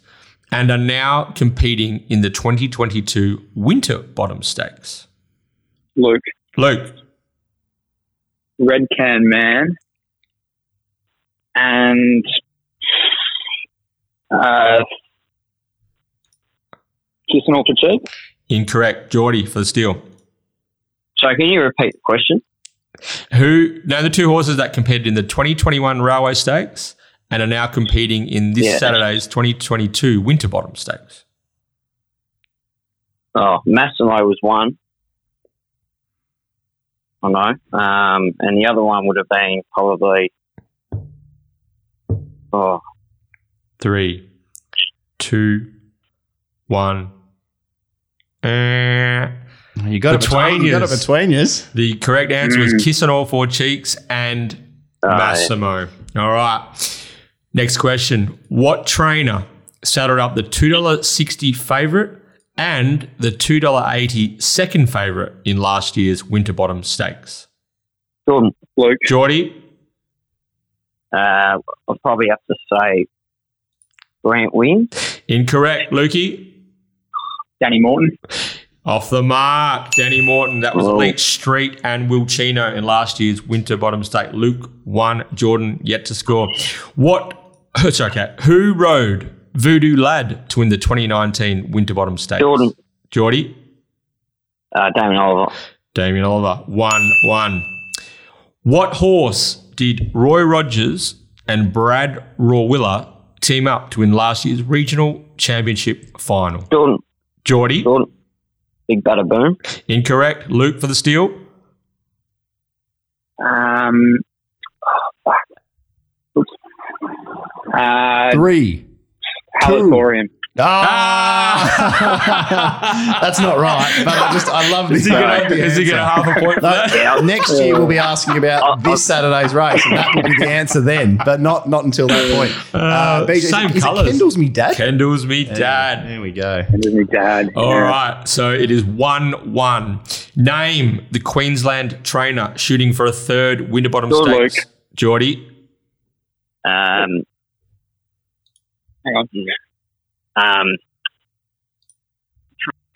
and are now competing in the 2022 Winterbottom Stakes? Luke, Luke, Red Can Man, and uh, Kissing Cheek. incorrect. Geordie for the steal. So can you repeat the question? Who? No, the two horses that competed in the 2021 Railway Stakes and are now competing in this Yeah. Saturday's 2022 Winterbottom Stakes. Oh, Massimo was one. I know. Um, and the other one would have been probably. Oh, Three, two, one. Uh, You got it Between between you. Got it between yous. the correct answer was. Kiss on All Four Cheeks and Massimo. All right. Next question. What trainer saddled up the $2.60 favourite and the $2.80 second favourite in last year's Winterbottom Stakes? Jordan. Luke, Geordie, Uh, I'll probably have to say Grant Wynn. incorrect. Lukey, Danny Morton. Off the mark. Danny Morton. That was Oh. Leach Street and Wilchino in last year's Winterbottom State. Luke one. Jordan yet to score. What? It's okay. Who rode Voodoo Lad to win the 2019 Winterbottom State? Jordan. Geordie. Uh, Damien Oliver. Damien Oliver. 1 1. What horse did Roy Rogers and Brad Rawiller team up to win last year's regional championship final? Jordan. Geordie. Jordan. Big Butter Boom. Incorrect. Luke for the steal. Um, oh, fuck. Uh, Three. Halatorian. Ah, that's not right. But I just I love this. Is he going to get half a point for that? No, next year we'll be asking about this Saturday's race, and that will be the answer then, but not not until that point. Uh, BJ, same is it colours. Kendall's me dad. Kendall's me dad. There we go. And then my dad. All Yeah. right, so it is 1 1. Name the Queensland trainer shooting for a third Winterbottom Good Stakes. Geordie. Um, Hang on. Um,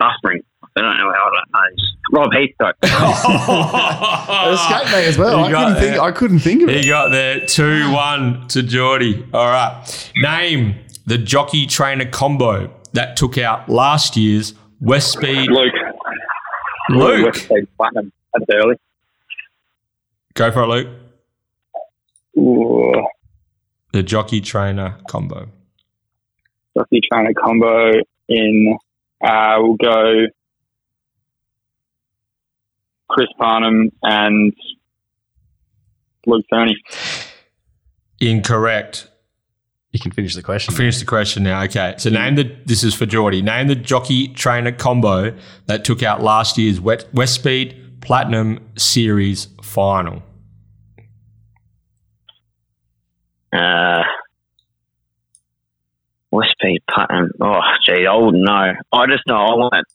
Buffering. I don't know how that knows. Rob Heathcote. It escaped me as well. You I couldn't think. I couldn't think of it. He got there 2 1 to Geordie. All right. Name the jockey trainer combo that took out last year's West Speed. Luke. Luke. West Side Platinum. That's early. Go for it, Luke. Ooh. The jockey trainer combo. Jockey trainer combo in. Uh, we'll go Chris Parnham and Luke Fernie. Incorrect. You can finish the question. Finish the question now. Okay. So name the this is for Geordie. Name the jockey trainer combo that took out last year's Wet- West Speed Platinum Series final. Uh, West Oh, gee, I wouldn't know. I just know I want it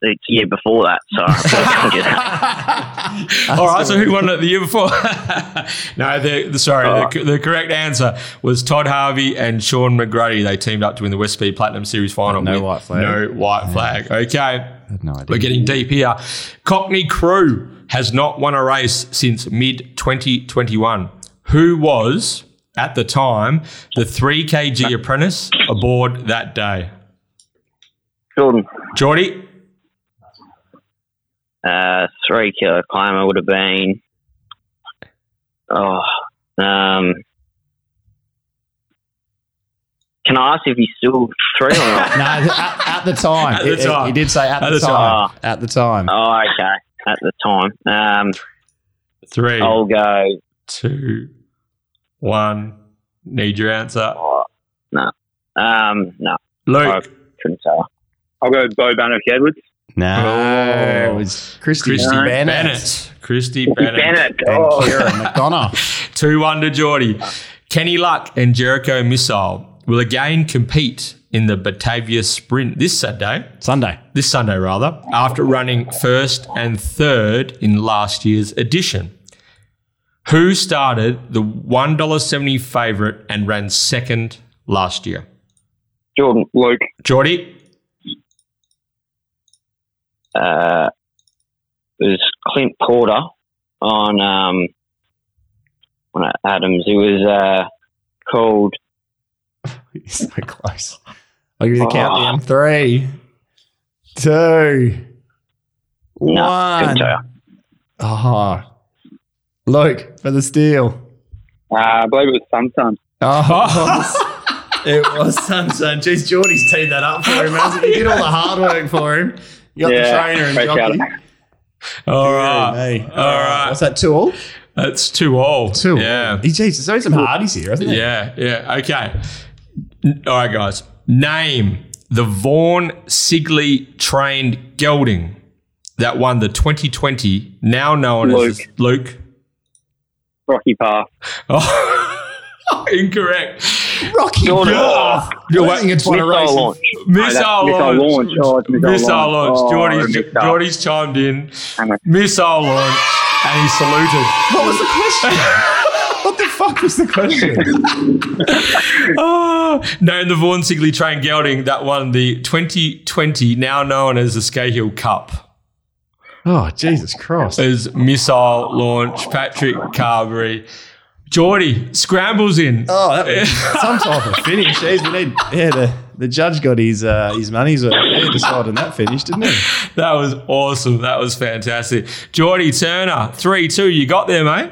the year before that. So I told you that. All right, so who won it the year before? no, the, the sorry, Oh. the, the correct answer was Todd Harvey and Sean McGruddy. They teamed up to win the West Speed Platinum Series final. No white flag. No white flag. Okay. I had no idea. We're getting deep here. Cockney Crew has not won a race since mid 2021. Who was, at the time, the 3 kg apprentice aboard that day? Jordan, Geordie? uh, three kilo climber would have been. Oh, um, can I ask if he's still three or not? No, at, at the time. At the It- it- time. He did say at, At the, the time. time. At the time. oh, okay. At the time, um, Three, I'll go. two, one. Need your answer. Oh, no, um, no, Luke. couldn't tell. I'll go Bo Bannock Edwards. No, Oh. it was Christy, Christy Bennett. Bennett. Christy Bennett. Bennett. And Oh, Kieran McDonough. 2 1 to Geordie. Kenny Luck and Jericho Missile will again compete in the Batavia Sprint this Saturday, Sunday. this Sunday rather, after running first and third in last year's edition. Who started the $1.70 favourite and ran second last year? Jordan, Luke. Geordie? uh, it was Clint Porter on um, on Adams. It was uh, called He's so close. I'll give you the Oh. countdown. Three, two, no, couldn't one. tell. Luke for the steal. Uh, I believe it was Sun Oh, it was Sunshine. Jeez, Geordie's teed that up for him. hasn't he? He did all the hard work for him. You got the trainer and great jockey. shout. All Dear right. me. All right. What's that, two all? That's two all. Two. Yeah. He, geez, there's only some hardies here, isn't there? Yeah, yeah. Okay. All right, guys. Name the Vaughan Sigley trained gelding that won the 2020, now known as Luke. Luke. Rocky Path. Oh, incorrect. Rocky Jordan. Path. You're I think it's one of Missile launch. Missile that's missile launch. launch. Oh, missile Missile launch. launch. Oh, Geordie's, missed. Geordie's chimed in. Hang on. Missile launch. And he saluted. What was the question? what the fuck was the question? Ah, name the Vaughan Sigley trained gelding that won the 2020, now known as the Scahill Cup. Oh, Jesus Christ. Is missile launch, Patrick Carbery. Geordie scrambles in. Oh, that was some type of finish. Jeez, we need. Yeah, the, the judge got his uh, his money's worth. Yeah, deciding that finish, didn't he? That was awesome. That was fantastic. Geordie Turner, 3 2. You got there, mate.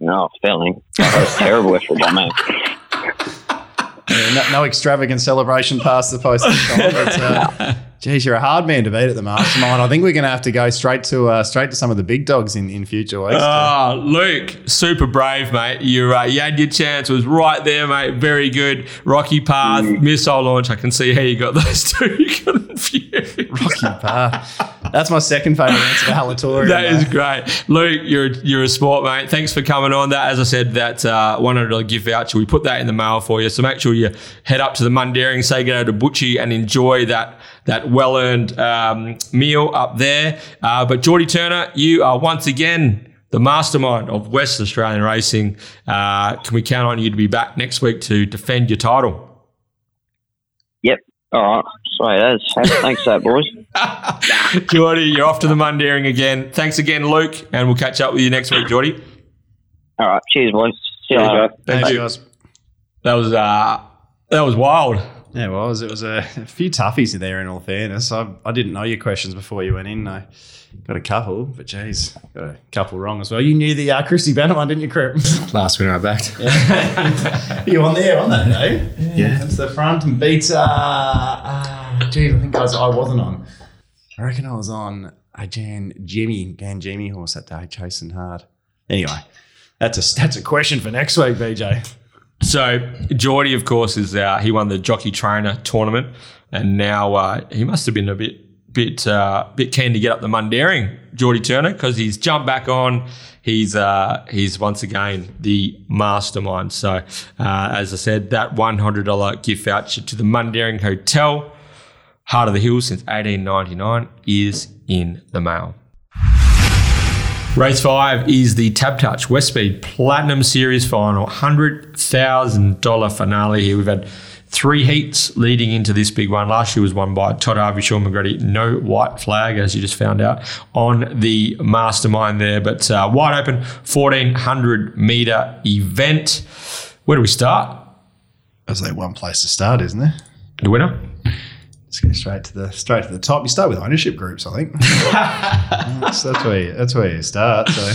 No, spelling. That was terrible effort by me. Yeah, no, no extravagant celebration past the post time. But, uh, geez, you're a hard man to beat at the mastermind. I think we're going to have to go straight to uh, straight to some of the big dogs in, in future weeks. Ah, Luke, super brave, mate. You, uh, you had your chance. It was right there, mate. Very good. Rocky Path, missile launch. I can see how you got those two. You got a few. Rocky Path. That's my second favourite answer to Halatorian. That is great, Luke. You're you're a sport, mate. Thanks for coming on. That, as I said, that uh, one hundred dollar gift voucher. We put that in the mail for you. So make sure you head up to the Mundaring, say go to Butchie, and enjoy that that well earned um, meal up there. Uh, but Geordie Turner, you are once again the mastermind of West Australian racing. Uh, can we count on you to be back next week to defend your title? Yep. All right. Sweet as. Thanks for that, boys. Geordie, you're off to the Mundaring again. Thanks again, Luke, and we'll catch up with you next week, Geordie. All right. Cheers, boys. See you Cheers, later. guys. Thank Thanks, you. guys. That was uh, that was wild. Yeah, it was. It was a, a few toughies there. In all fairness, I, I didn't know your questions before you went in. I got a couple, but geez, got a couple wrong as well. You knew the uh, Christy Bennett one, didn't you, Crip? Last winner I backed. you on there on that day? Yeah, that's the front and beat. Uh, uh, geez, I think I was. I wasn't on. I reckon I was on a Jan Jimmy Gan Jimmy horse that day, chasing hard. Anyway, that's a that's a question for next week, BJ. So Geordie, of course, is uh, he won the jockey trainer tournament, and now uh, he must have been a bit bit uh, bit keen to get up the Mundaring, Geordie Turner, because he's jumped back on. He's uh, he's once again the mastermind. So uh, as I said, that one hundred dollar gift voucher to the Mundaring Hotel. Heart of the Hills since 1899 is in the mail. Race five is the TABtouch West Speed Platinum Series final, $100,000 finale here. We've had three heats leading into this big one. Last year was won by Todd Harvey, Sean McGruddy. No white flag, as you just found out, on the mastermind there. But uh, wide open, 1400 metre event. Where do we start? There's like one place to start, isn't there? The winner? Let's go straight to the straight to the top. You start with ownership groups, I think. that's, that's where you, that's where you start. So,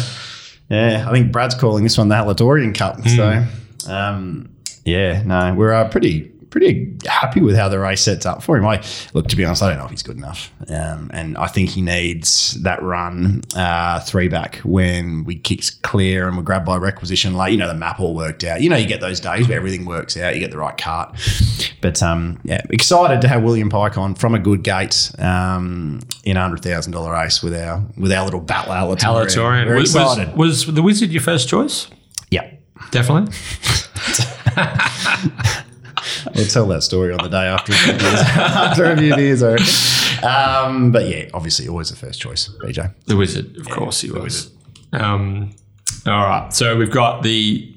yeah, I think Brad's calling this one the Halatorian Cup. So, um, yeah, no, we're uh, pretty pretty happy with how the race sets up for him. I look to be honest, I don't know if he's good enough, um, and I think he needs that run uh, three back when we kicks clear and we're grabbed by requisition. Like you know, the map all worked out. You know, you get those days where everything works out. You get the right cart. But um, yeah, excited to have William Pike on from a good gate um, in a hundred thousand dollar race with our with our little battle. Halatorian. We're Was, excited. was, was the Wizard your first choice? yeah. Definitely. We'll tell that story on the day after a few beers. after a few beers, reckon. Um, but yeah, obviously always the first choice, BJ. The Wizard, of course he was. Um, all right, so we've got the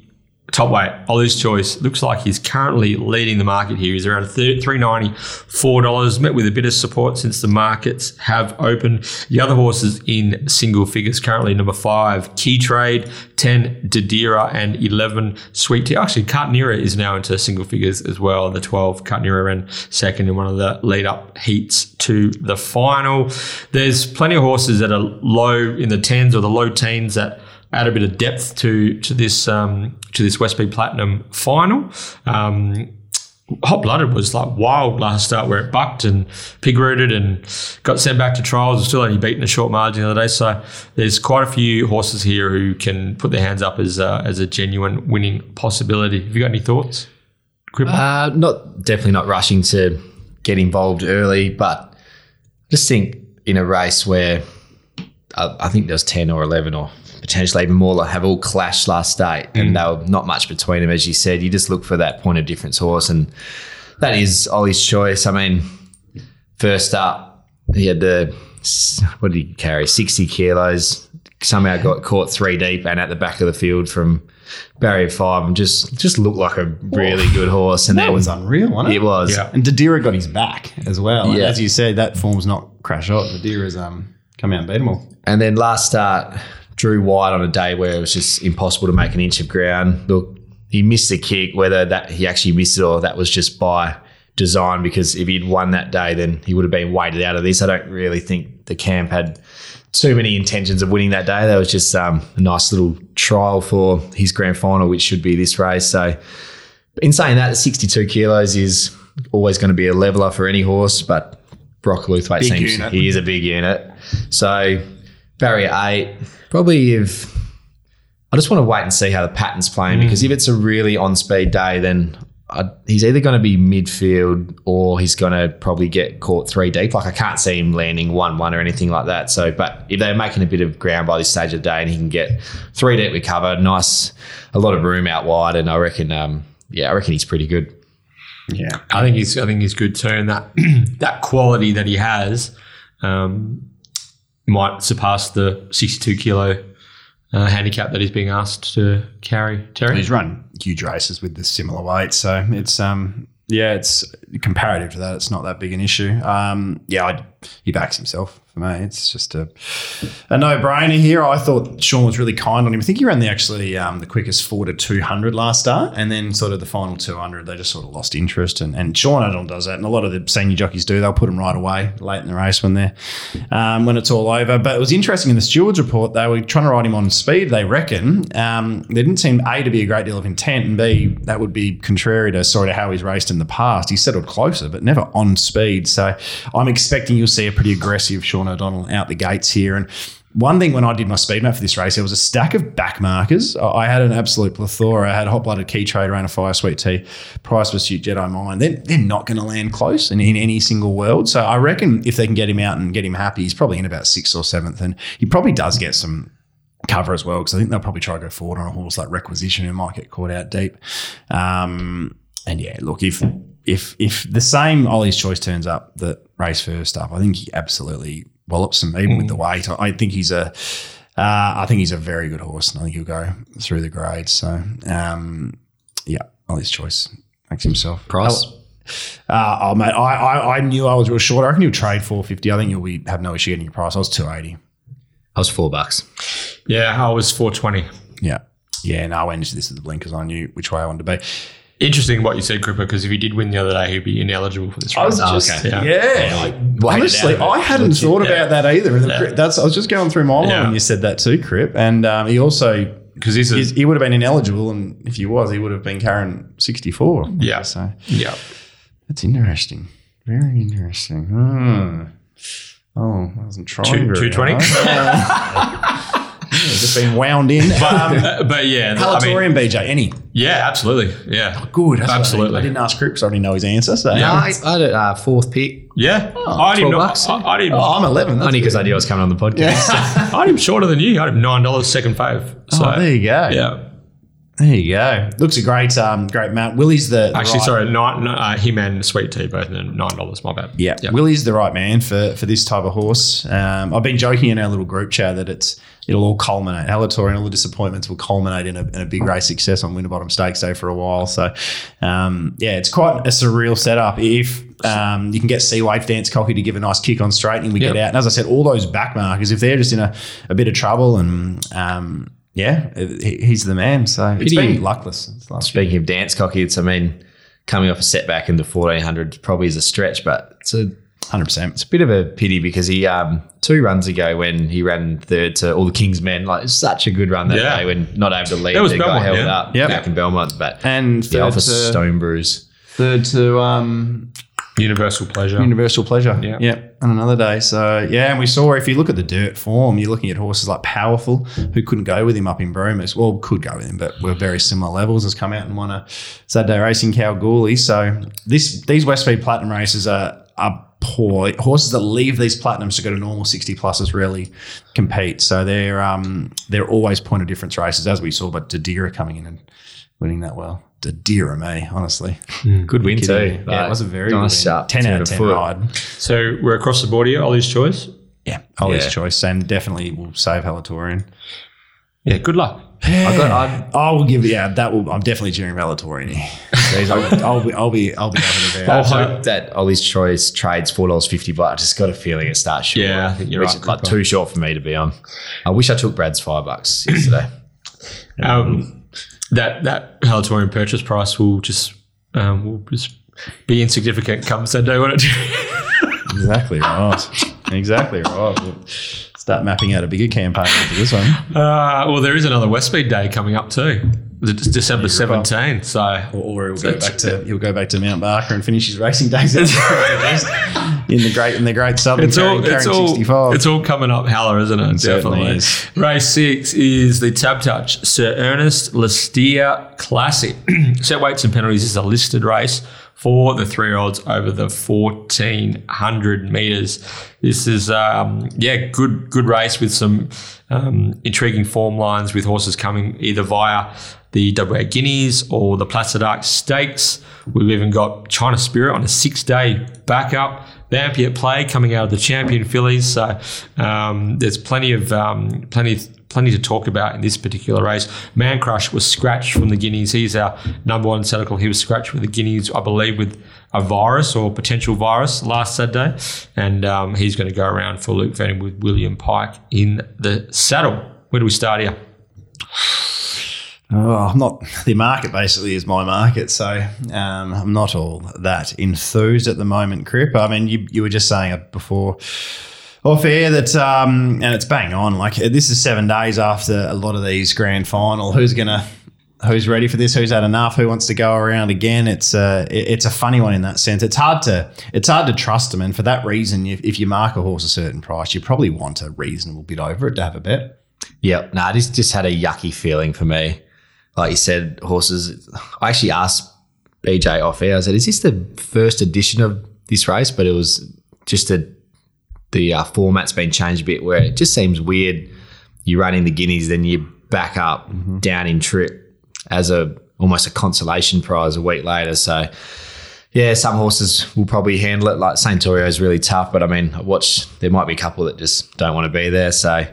top weight, Ollie's Choice. Looks like he's currently leading the market here. He's around three ninety four dollars. Met with a bit of support since the markets have opened. The other horses in single figures currently number five, Key Trade, ten Didira, and eleven Sweet Tea. Actually, Cartnera is now into single figures as well. The twelve Cartnera ran second in one of the lead up heats to the final. There's plenty of horses that are low in the tens or the low teens that add a bit of depth to to this um, to this West Speed Platinum final. Um, Hot Blooded was like wild last start where it bucked and pig rooted and got sent back to trials. and Still only beaten a short margin the other day. So there's quite a few horses here who can put their hands up as a, as a genuine winning possibility. Have you got any thoughts? Uh, not definitely not rushing to get involved early, but just think in a race where I, I think there's ten or eleven or potentially even more like have all clashed last state, and they were not much between them, as you said. You just look for that point of difference horse, and that is Ollie's choice. I mean, first up, he had the what did he carry? Sixty kilos. Somehow got caught three deep and at the back of the field from barrier five, and just just looked like a really good horse. And That then was unreal, wasn't it? it was. Yeah. And Didira got his back as well. And Yeah. as you said, that form's not crash hot. Didira's um, come out and beat them all. And then last start, drew wide on a day where it was just impossible to make an inch of ground. Look, he missed the kick, whether that he actually missed it or that was just by design, because if he'd won that day, then he would have been weighted out of this. I don't really think the camp had too many intentions of winning that day. That was just um, a nice little trial for his grand final, which should be this race. So, in saying that, 62 kilos is always going to be a leveler for any horse, but Brock Luthwaite Big seems unit. he is a big unit. So barrier eight, probably if I just want to wait and see how the pattern's playing because if it's a really on speed day, then I, he's either going to be midfield or he's going to probably get caught three deep. Like I can't see him landing one one or anything like that. So, but if they're making a bit of ground by this stage of the day and he can get three deep with recover, nice, a lot of room out wide, and I reckon, um, yeah, I reckon he's pretty good. Yeah. I think he's I think he's good too, and that that quality that he has um, might surpass the 62 kilo uh, handicap that he's being asked to carry. Terry, He's run huge races with the similar weight, so it's um yeah, it's comparative to that. It's not that big an issue. Um, yeah, I, he backs himself for me. It's just a a no brainer here. I thought Sean was really kind on him. I think he ran the actually um, the quickest four to two hundred last start, and then sort of the final two hundred, they just sort of lost interest. And, and Sean Adon does that, and a lot of the senior jockeys do. They'll put them right away late in the race when they're um, when it's all over. But it was interesting in the stewards report. They were trying to ride him on speed. They reckon um, there didn't seem a to be a great deal of intent, and b that would be contrary to sort of how he's raced in the past. He settled closer, but never on speed. So I'm expecting you'll see a pretty aggressive Sean O'Donnell out the gates here. And one thing when I did my speed map for this race, there was a stack of back markers. I had an absolute plethora. I had a Hot Blooded Key trader and a Fire, Sweet Tea, Price Pursuit, Jedi Mind. They're, they're not going to land close in, in any single world. So I reckon if they can get him out and get him happy, he's probably in about sixth or seventh. And he probably does get some cover as well because I think they'll probably try to go forward on a horse like Requisition who might get caught out deep. Um, and yeah, look, if if if the same Ollie's choice turns up that race first up, I think he absolutely wallops him even with the weight. I, I think he's a uh, I think he's a very good horse, and I think he'll go through the grades. So um, yeah, Ollie's choice makes himself Price? Uh, oh mate, I, I I knew I was real short. I reckon you'll trade four fifty. I think you'll be have no issue getting your price. I was two eighty. I was four bucks. Yeah, I was 420. Yeah. Yeah, no, I went into this with the blinkers. I knew which way I wanted to be. Interesting what you said, Cripper, because if he did win the other day, he'd be ineligible for this race. just- okay. Yeah. Yeah, Weighted honestly, out of it. I hadn't thought Yeah. about that either. The Yeah. That's I was just going through my mind Yeah. when you said that too, Crip. And um, he also Because he's he's, he would have been ineligible, and if he was, he would have been carrying sixty four. Yeah. so yeah. that's interesting. Very interesting. Hmm. Oh, I wasn't trying. Two- 220? hard. Yeah, just been wound in. But, uh, but yeah, I mean, Halatorian BJ, any yeah, absolutely. Yeah. good? That's what I Absolutely. I didn't ask Crip because I already know his answer. So No, I, I had a uh, fourth pick. Yeah. I had him 12 not- bucks, I, I, had him, Oh, I'm eleven. That's Only because. I knew I was coming on the podcast. I had him shorter than you. I had him $9 second fave. So, Oh, there you go. yeah. There you go. Looks a great, um, great mount. Willie's the, the Actually, right- sorry, nine, no, uh, him and Sweet Tea both nine dollars. My bad. Yeah, Yeah. Willie's the right man for for this type of horse. Um, I've been joking in our little group chat that it's it'll all culminate. Halator and all the disappointments will culminate in a, in a big race success on Winterbottom Stakes Day for a while. So, um, yeah, it's quite a surreal setup. If um, you can get Sea Wave Dance Cocky to give a nice kick on straightening, and we get out. And as I said, all those back markers, if they're just in a, a bit of trouble and um, yeah, he's the man. So it's Pity- been luckless. It's last Speaking of dance cocky, it's I mean, coming off a setback in the fourteen hundred probably is a stretch, but it's a hundred percent. it's a bit of a pity because he um two runs ago when he ran third to all the King's men, like such a good run that Yeah. day when not able to lead, That was they got Belmont, held yeah. up Yep. back in Belmont, but And the third Alpha to, Stone bruise. third to um, Universal pleasure. Universal pleasure. Yeah. Yeah. On another day. So yeah, and we saw if you look at the dirt form, you're looking at horses like Powerful, who couldn't go with him up in Bromus. Well, could go with him, but we're very similar levels, has come out and won a Saturday racing Kalgoorlie. So this these West Speed Platinum races are are poor. Horses that leave these platinums to go to normal 60 pluses rarely compete. So they're um they're always point of difference races, as we saw, but Dodira coming in and winning that well. Dodira me, honestly. Good win too. Kidding me. Yeah, it was a very nice good win. sharp 10 out of of 10 foot. ride. So we're across the board here. Ollie's choice. Yeah, Ollie's Yeah. choice, and definitely will save Halatorian. Yeah. Good luck. I got, I, I will give. Yeah, that will. I'm definitely cheering Halatorian. Jeez, I'll, I'll be. I'll be. I'll be over the I bear. hope that Ollie's choice trades four dollars fifty, but I just got a feeling it starts short. Yeah, I think you're right, is like too short for me to be on. I wish I took Brad's five bucks yesterday. Um, that that Halatorian purchase price will just um, will just be insignificant come Sunday, won't it? Exactly right. exactly right. We'll start mapping out a bigger campaign for this one. uh, well, there is another West Speed Day coming up too. December seventeenth. So Or, or he'll go back to he'll go back to Mount Barker and finish his racing days in the great in the great southern it's all, carrying, it's carrying all, 65. it's all coming up hella, isn't it? certainly Definitely. is. Race six is the TABtouch Sir Ernest Lee Steere Classic. Set weights and penalties is a listed race for the three year olds over the 1400 meters. This is, um, yeah, good, good race with some um, intriguing form lines with horses coming either via the WA Guineas or the Placid Ark Stakes. We've even got China Spirit on a six day backup. Vampy at play coming out of the champion fillies. So um, there's plenty of um, plenty plenty to talk about in this particular race. Man Crush was scratched from the Guineas. He's our number one cynical. He was scratched with the Guineas, I believe, with a virus or potential virus last Saturday, and um, he's going to go around for Luke Fanning with William Pike in the saddle. Where do we start here? Oh, I'm not. The market basically is my market, so um, I'm not all that enthused at the moment, Crip. I mean, you you were just saying before off air that, um, and it's bang on. Like this is seven days after a lot of these grand final. Who's gonna? Who's ready for this? Who's had enough? Who wants to go around again? It's a it- it's a funny one in that sense. It's hard to it's hard to trust them, and for that reason, if, if you mark a horse a certain price, you probably want a reasonable bit over it to have a bet. Yep. Nah, this just had a yucky feeling for me. Like you said, horses. I actually asked BJ off air. I said, "Is this the first edition of this race?" But it was just a the uh, format's been changed a bit, where it just seems weird. You run in the guineas, then you back up down in trip as a almost a consolation prize a week later. So yeah, some horses will probably handle it. Like Saint Torio is really tough, but I mean, I watched there might be a couple that just don't want to be there. So,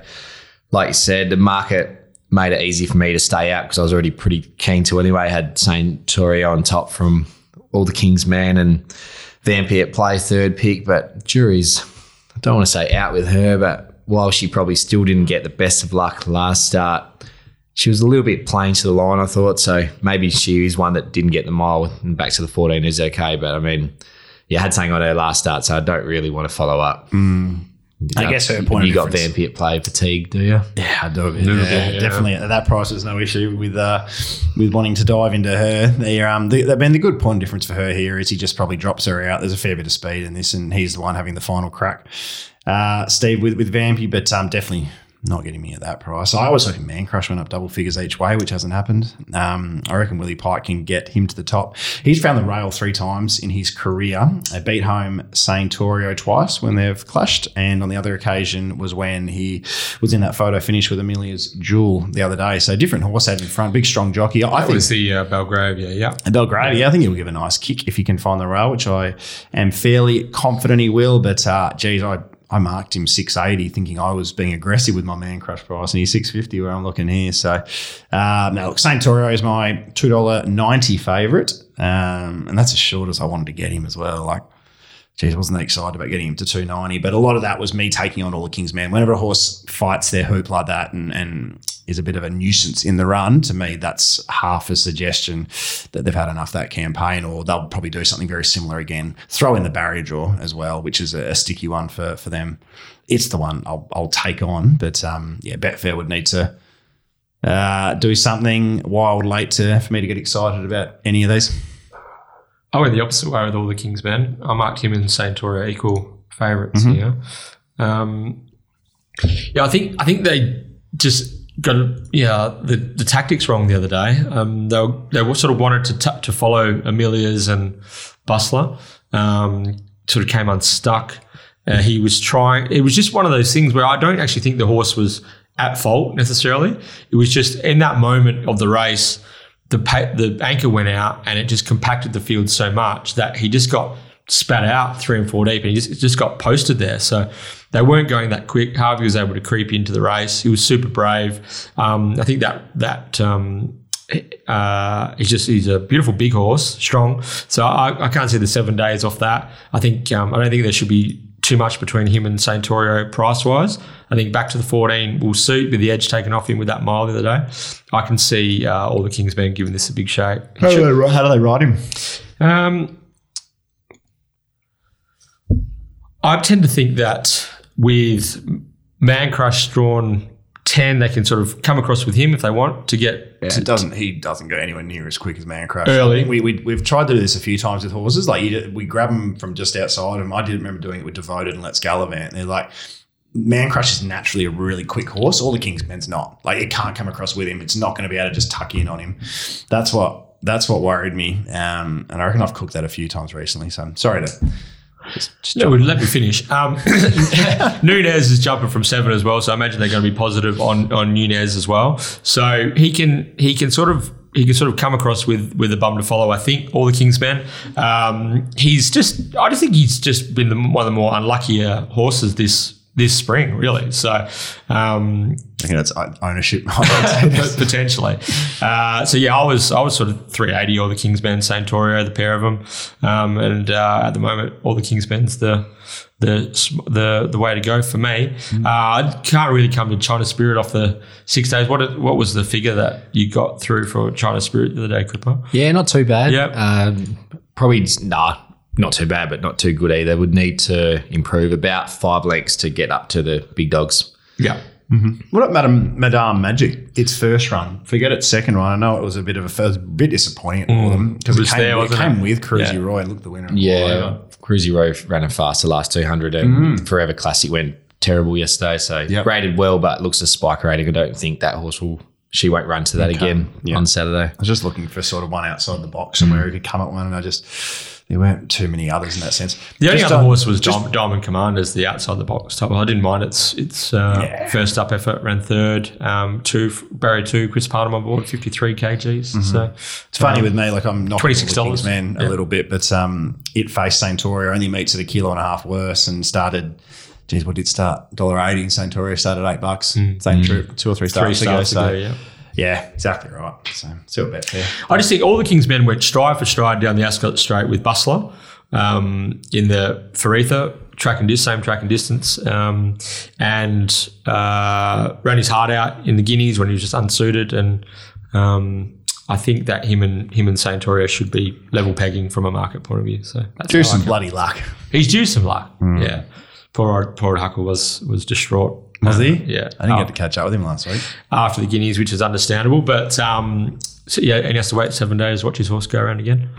like you said, the market made it easy for me to stay out because I was already pretty keen to anyway. I had Saint Torio on top from all the Kingsmen and Vampy at play third pick, but jury's I don't want to say out with her, but while she probably still didn't get the best of luck last start, she was a little bit plain to the line, I thought. So maybe she is one that didn't get the mile and back to the 14 is okay. But I mean, I had something on her last start, so I don't really want to follow up. Mm. I guess her point of You got difference- Vampy at play fatigue, do you? Yeah, I do. Little Yeah, yeah. definitely. At that price, there's no issue with uh, with wanting to dive into her. The, um, the, I mean, the good point difference for her here is he just probably drops her out. There's a fair bit of speed in this, and he's the one having the final crack. Uh, Steve with with Vampy, but um, definitely not getting me at that price. I was hoping Man Crush went up double figures each way, which hasn't happened. Um, I reckon Willie Pike can get him to the top. He's found the rail three times in his career. They beat home Saint Torio twice when they've clashed, and on the other occasion was when he was in that photo finish with Amelia's Jewel the other day. So different horse had in front, big strong jockey. I That think was the uh, Belgravia, yeah. Belgravia, I think he'll give a nice kick if he can find the rail, which I am fairly confident he will. But uh, geez, I, I marked him 680 thinking I was being aggressive with my man crush price, and he's 650 where I'm looking here. So, uh, now look, St. Torio is my $2.90 favourite, um, and that's as short as I wanted to get him as well. Like, Geez, wasn't that excited about getting him to 290, but a lot of that was me taking on all the Kingsmen. Whenever a horse fights their hoop like that and, and is a bit of a nuisance in the run, to me, that's half a suggestion that they've had enough that campaign, or they'll probably do something very similar again. Throw in the barrier draw as well, which is a, a sticky one for, for them. It's the one I'll, I'll take on, but um, yeah, Betfair would need to uh, do something wild late to, for me to get excited about any of these. I went the opposite way with all the Kingsmen. I marked him and Saint Toria equal favorites here. Um, yeah, I think I think they just got yeah the, the tactics wrong the other day. Um, they were, they were sort of wanted to t- to follow Amelia's and Bustler. Um, sort of came unstuck. Uh, he was trying. It was just one of those things where I don't actually think the horse was at fault necessarily. It was just in that moment of the race the pa- the anchor went out and it just compacted the field so much that he just got spat out three and four deep and he just, just got posted there. So they weren't going that quick. Harvey was able to creep into the race. He was super brave. Um, I think that that um, uh, he's just he's a beautiful big horse, strong. So I, I can't see the seven days off that. I think um, I don't think there should be too much between him and Santorio price wise. I think back to the 14 will suit with the edge taken off him with that mile the other day. I can see uh, all the Kings being given this a big shake. How do they, how do they ride him? Um, I tend to think that with Man Crush drawn 10, they can sort of come across with him if they want to get. Yeah, it doesn't he doesn't go anywhere near as quick as Man Crush. Early. We, we we've tried to do this a few times with horses. Like you, we grab them from just outside them. I did remember doing it with Devoted and Let's Gallivant. They're like Man Crush is naturally a really quick horse. All the Kingsmen's not. Like it can't come across with him. It's not going to be able to just tuck in on him. That's what that's what worried me. Um, and I reckon I've cooked that a few times recently. So I'm sorry to. Just, just No, let me finish. Um, Nunez is jumping from seven as well, so I imagine they're going to be positive on on Nunez as well. So he can he can sort of he can sort of come across with with a bum to follow. I think all the Kingsmen. Um, he's just I just think he's just been the, one of the more unluckier horses this this spring, really. So. Um, I think that's ownership. potentially. Uh, so yeah, I was I was sort of 380 all the Kingsmen, Saint Torio, the pair of them, um, and uh, at the moment all the Kingsmen's the the the the way to go for me. Uh, I can't really come to China Spirit off the six days. What what was the figure that you got through for China Spirit the other day, Cripper? Yeah, not too bad. Yep. Um, probably nah, not too bad, but not too good either. Would need to improve about five lengths to get up to the big dogs. Yeah. Mm-hmm. What about Madame Madame Magic? Its first run. Forget its second run. I know it was a bit of a first, bit disappointing for mm. them because It it, came, there, it wasn't came it? with Cruzy Yeah. Roy and looked the winner. Yeah, over. Cruzy Row ran a fast the last 200 and mm. Forever Classic went terrible yesterday. So Yep. rated well, but looks a spike rating. I don't think that horse will, she won't run to that again Yeah. on Saturday. I was just looking for sort of one outside the box somewhere mm. who could come at one, and I just there weren't too many others in that sense. The only Just other on- horse was just- Diamond, Diamond Commanders, the outside the box type. I didn't mind its its uh, Yeah. first up effort, ran third. Um, two Barry two, Chris Parnham on board, fifty three kgs. So It's funny with me, like I'm not $26, man a little bit, but um, it faced Saintoria only meets at a kilo and a half worse and started. Geez, what did start? Dollar eighty. Saintoria started eight bucks. Same trip, two or three three starts ago. starts So ago, yeah. Yeah, exactly right. So still a bet there. I just think all the King's men went stride for stride down the Ascot Straight with Bustler um, in the Faritha track and dis, same track and distance, um, and uh, ran his heart out in the Guineas when he was just unsuited. And um, I think that him and him and Saintoria should be level pegging from a market point of view. So that's Do some bloody luck. He's due some luck. Yeah, poor old, poor old Huckle was was distraught. Was he? Yeah, I didn't Oh, get to catch up with him last week. after the Guineas, which is understandable. But um, so yeah, and he has to wait seven days, watch his horse go around again.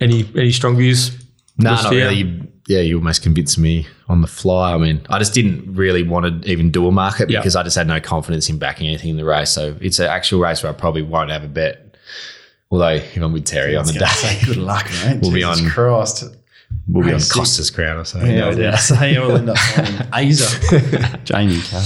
Any any strong views? No, Just not here? really. You- Yeah, you almost convinced me on the fly. I mean, I just didn't really want to even do a market Yeah. because I just had no confidence in backing anything in the race. So it's an actual race where I probably won't have a bet. Although if I'm with Terry on the Gonna say, day, good luck, mate. We'll be on- Christ. We'll be on Costa's crown or something. Yeah, No doubt. yeah. Say we'll end up finding Aza. Jamie Carr.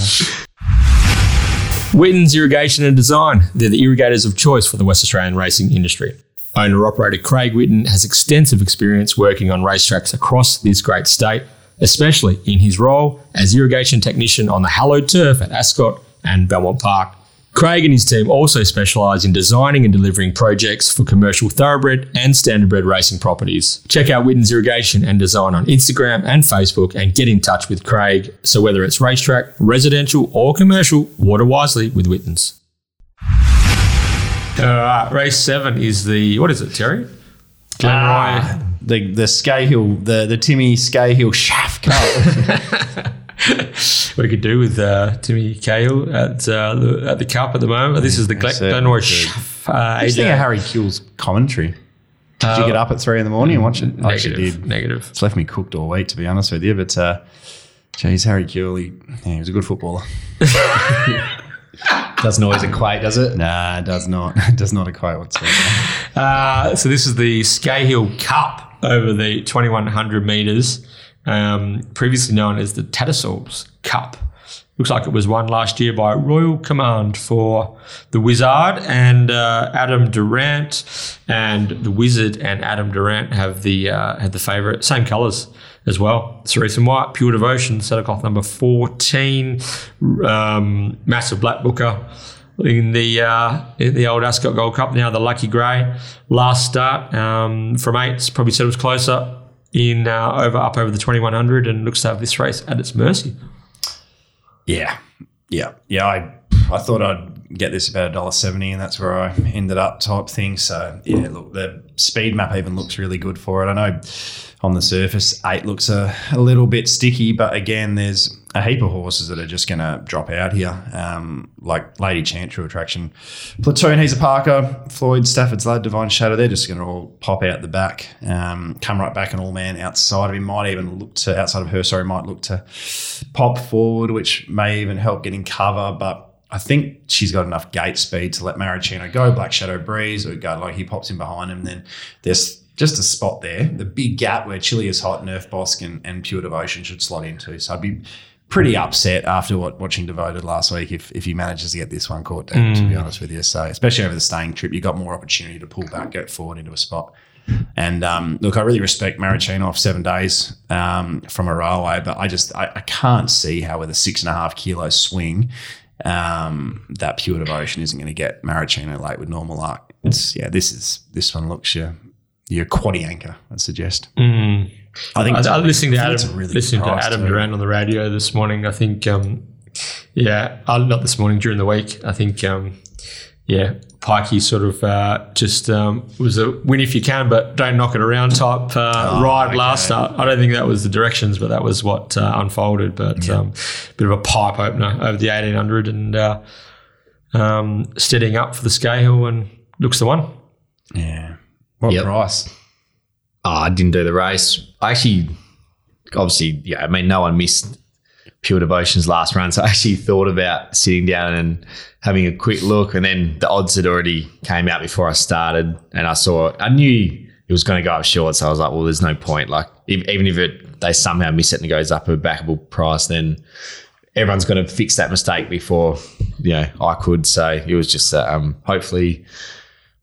Witten's Irrigation and Design. They're the irrigators of choice for the West Australian racing industry. Owner operator Craig Witten has extensive experience working on racetracks across this great state, especially in his role as irrigation technician on the hallowed turf at Ascot and Belmont Park. Craig and his team also specialise in designing and delivering projects for commercial thoroughbred and standardbred racing properties. Check out Witten's Irrigation and Design on Instagram and Facebook and get in touch with Craig. So whether it's racetrack, residential or commercial, water wisely with Witten's. All right, race seven is the what is it, Terry? Glenroy. Ah, the the Scahill, the the Timmy Scahill Shaft Cup. what he could do with uh, Timmy Cahill at uh, the, at the cup at the moment. This is the Glenroy. could. Sh- uh, Just think of Harry Kewell's commentary. Did you get up at three in the morning and watch it? I actually did. Negative. It's left me cooked all week, to be honest with you. But uh, geez, Harry Kuehl, he, yeah, he was a good footballer. Doesn't always equate, does it? Nah, it does not. It does not equate whatsoever. Uh, so this is the Scahill Cup over the 2100 meters, um, previously known as the Tattersalls Cup. Looks like it was won last year by Royal Command for the Wizard and uh, Adam Durrant, and the Wizard and Adam Durrant have the uh, had the favourite, same colours as well. Cerise and White, Pure Devotion, set cloth number 14, um, massive black booker in the uh, in the old Ascot Gold Cup. Now the Lucky Grey last start um, from eight, probably said it was closer in uh, over up over the 2100 and looks to have this race at its mercy. Yeah, yeah, yeah. I I thought I'd get this about a dollar seventy, and that's where I ended up, type thing. So yeah, look, the speed map even looks really good for it. I know on the surface eight looks a, a little bit sticky, but again, there's a heap of horses that are just going to drop out here, um, like Lady Chant, True Attraction, Platoon, He's a Parker, Floyd, Stafford's Lad, Divine Shadow. They're just going to all pop out the back, um, come right back, and all man outside of him might even look to outside of her. Sorry, might look to pop forward, which may even help getting cover, but. I think she's got enough gate speed to let Maricino go. Black Shadow Breeze or go like he pops in behind him. Then there's just a spot there, the big gap where Chili is hot, Nerf Bosk and, and Pure Devotion should slot into. So I'd be pretty upset after what watching Devoted last week if, if he manages to get this one caught down, to be honest with you. So especially over the staying trip, you got more opportunity to pull back, go forward into a spot. And um, look, I really respect Maricino off seven days um, from a railway, but I just I, I can't see how with a six and a half kilo swing, um, that pure devotion isn't going to get Maricino late with normal luck. It's yeah, this is this one looks your your quaddy anchor. I'd suggest. I think I, I listening to Adam, really listening to Adam too. Durrant on the radio this morning. I think, um, yeah, uh, not this morning during the week. I think, um, yeah, Pikey sort of uh, just um, was a win if you can, but don't knock it around type uh, ride okay. last start. I don't think that was the directions, but that was what uh, unfolded. But um, bit of a pipe opener over the eighteen hundred and uh, um, steadying up for the scale and looks the one. Yeah. What Yep. price? I didn't do the race. I actually, obviously, yeah, I mean, no one missed Pure Devotion's last run. So I actually thought about sitting down and having a quick look. And then the odds had already came out before I started. And I saw, I knew it was going to go up short. So I was like, well, there's no point. Like if, even if it they somehow miss it and it goes up a backable price, then everyone's going to fix that mistake before you know I could. So it was just um, hopefully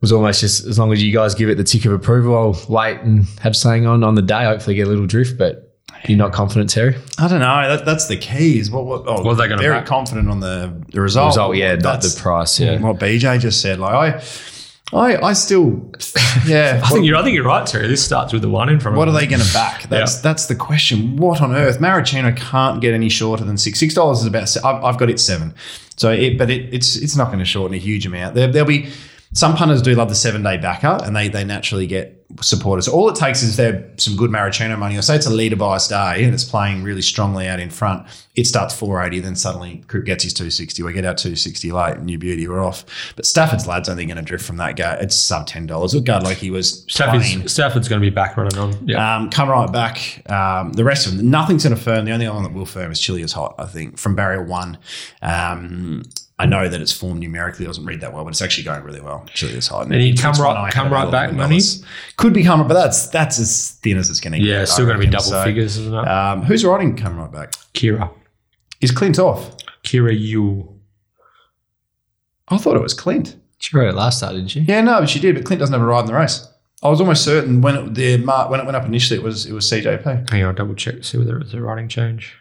was almost just as long as you guys give it the tick of approval, I'll wait and have something on on the day. Hopefully get a little drift, but. You're not confident, Terry? I don't know. That, that's the key. Is what? what oh, What are they gonna Very back? confident on the, the result. Result, yeah, not That's the price. Yeah. What BJ just said. Like I, I, I still, yeah. I think you're. I think you're right, Terry. This starts with the one in front. What are of they going to back? That's Yeah. that's the question. What on earth? Maricino can't get any shorter than six. Six dollars is about. I've, I've got it seven. So, it, but it, it's it's not going to shorten a huge amount. There, there'll be some punters do love the seven day backer, and they they naturally get supporters. All it takes is there some good Maricino money. Or say it's a leader bias day and it's playing really strongly out in front. It starts four eighty, then suddenly Crook gets his two sixty. We get our two sixty late, new beauty, we're off. But Stafford's lad's only going to drift from that go. It's sub ten dollars. It'll go like he was. Stafford's, Stafford's going to be back running on. Yeah. Um, come right back. Um, the rest of them, nothing's going to firm. The only one that will firm is Chili is hot, I think, from barrier one. Um, I know that it's formed numerically. I doesn't read that well, but it's actually going really well. Chili is hot. Any come right- one come right back $11. money? Could be come right, but that's that's as thin as it's going to get. yeah, it's still going to be double So, figures, isn't it? Um, who's riding come right back? Kyra. Is Clint off? Kyra Yuill. I thought it was Clint. She rode it last start, didn't she? Yeah, no, but she did. But Clint doesn't have a ride in the race. I was almost certain when it, the mar- when it went up initially, it was it was CJP. Hang on, I'll double check to see whether it's a writing change.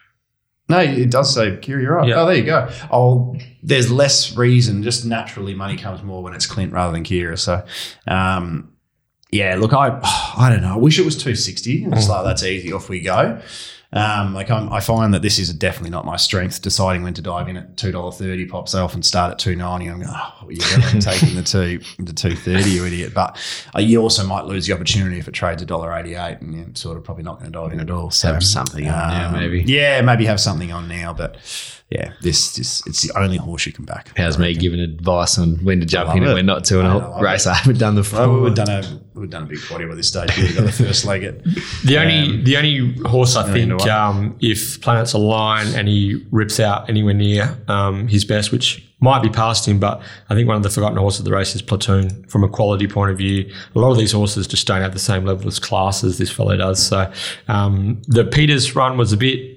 No, it does say Kyra, you're right. Yeah. Oh, there you go. Oh, there's less reason. Just naturally, money comes more when it's Clint rather than Kyra. So, um, yeah. Look, I I don't know. I wish it was 260. It's like that's easy. Off we go. Um, like I'm, I find that this is definitely not my strength. Deciding when to dive in at two dollar thirty pops. I often start at two ninety. I'm going, oh, you're taking the two the two thirty, you idiot. But uh, you also might lose the opportunity if it trades a dollar eighty eight, and you're sort of probably not going to dive in at all. So Have something on now, um, maybe. Yeah, maybe have something on now, but yeah, this this it's the only horse you can back. How's me giving advice on when to jump love in and when not to in I a love race it. I haven't done the Well, full. we've done a we've done a big quaddy by this stage. We've got the first leg at The only the only horse I think um, if planets align and he rips out anywhere near um, his best, which might be past him, but I think one of the forgotten horses of the race is Platoon from a quality point of view. A lot of these horses just don't have the same level of class as this fellow does. So um, the Peters run was a bit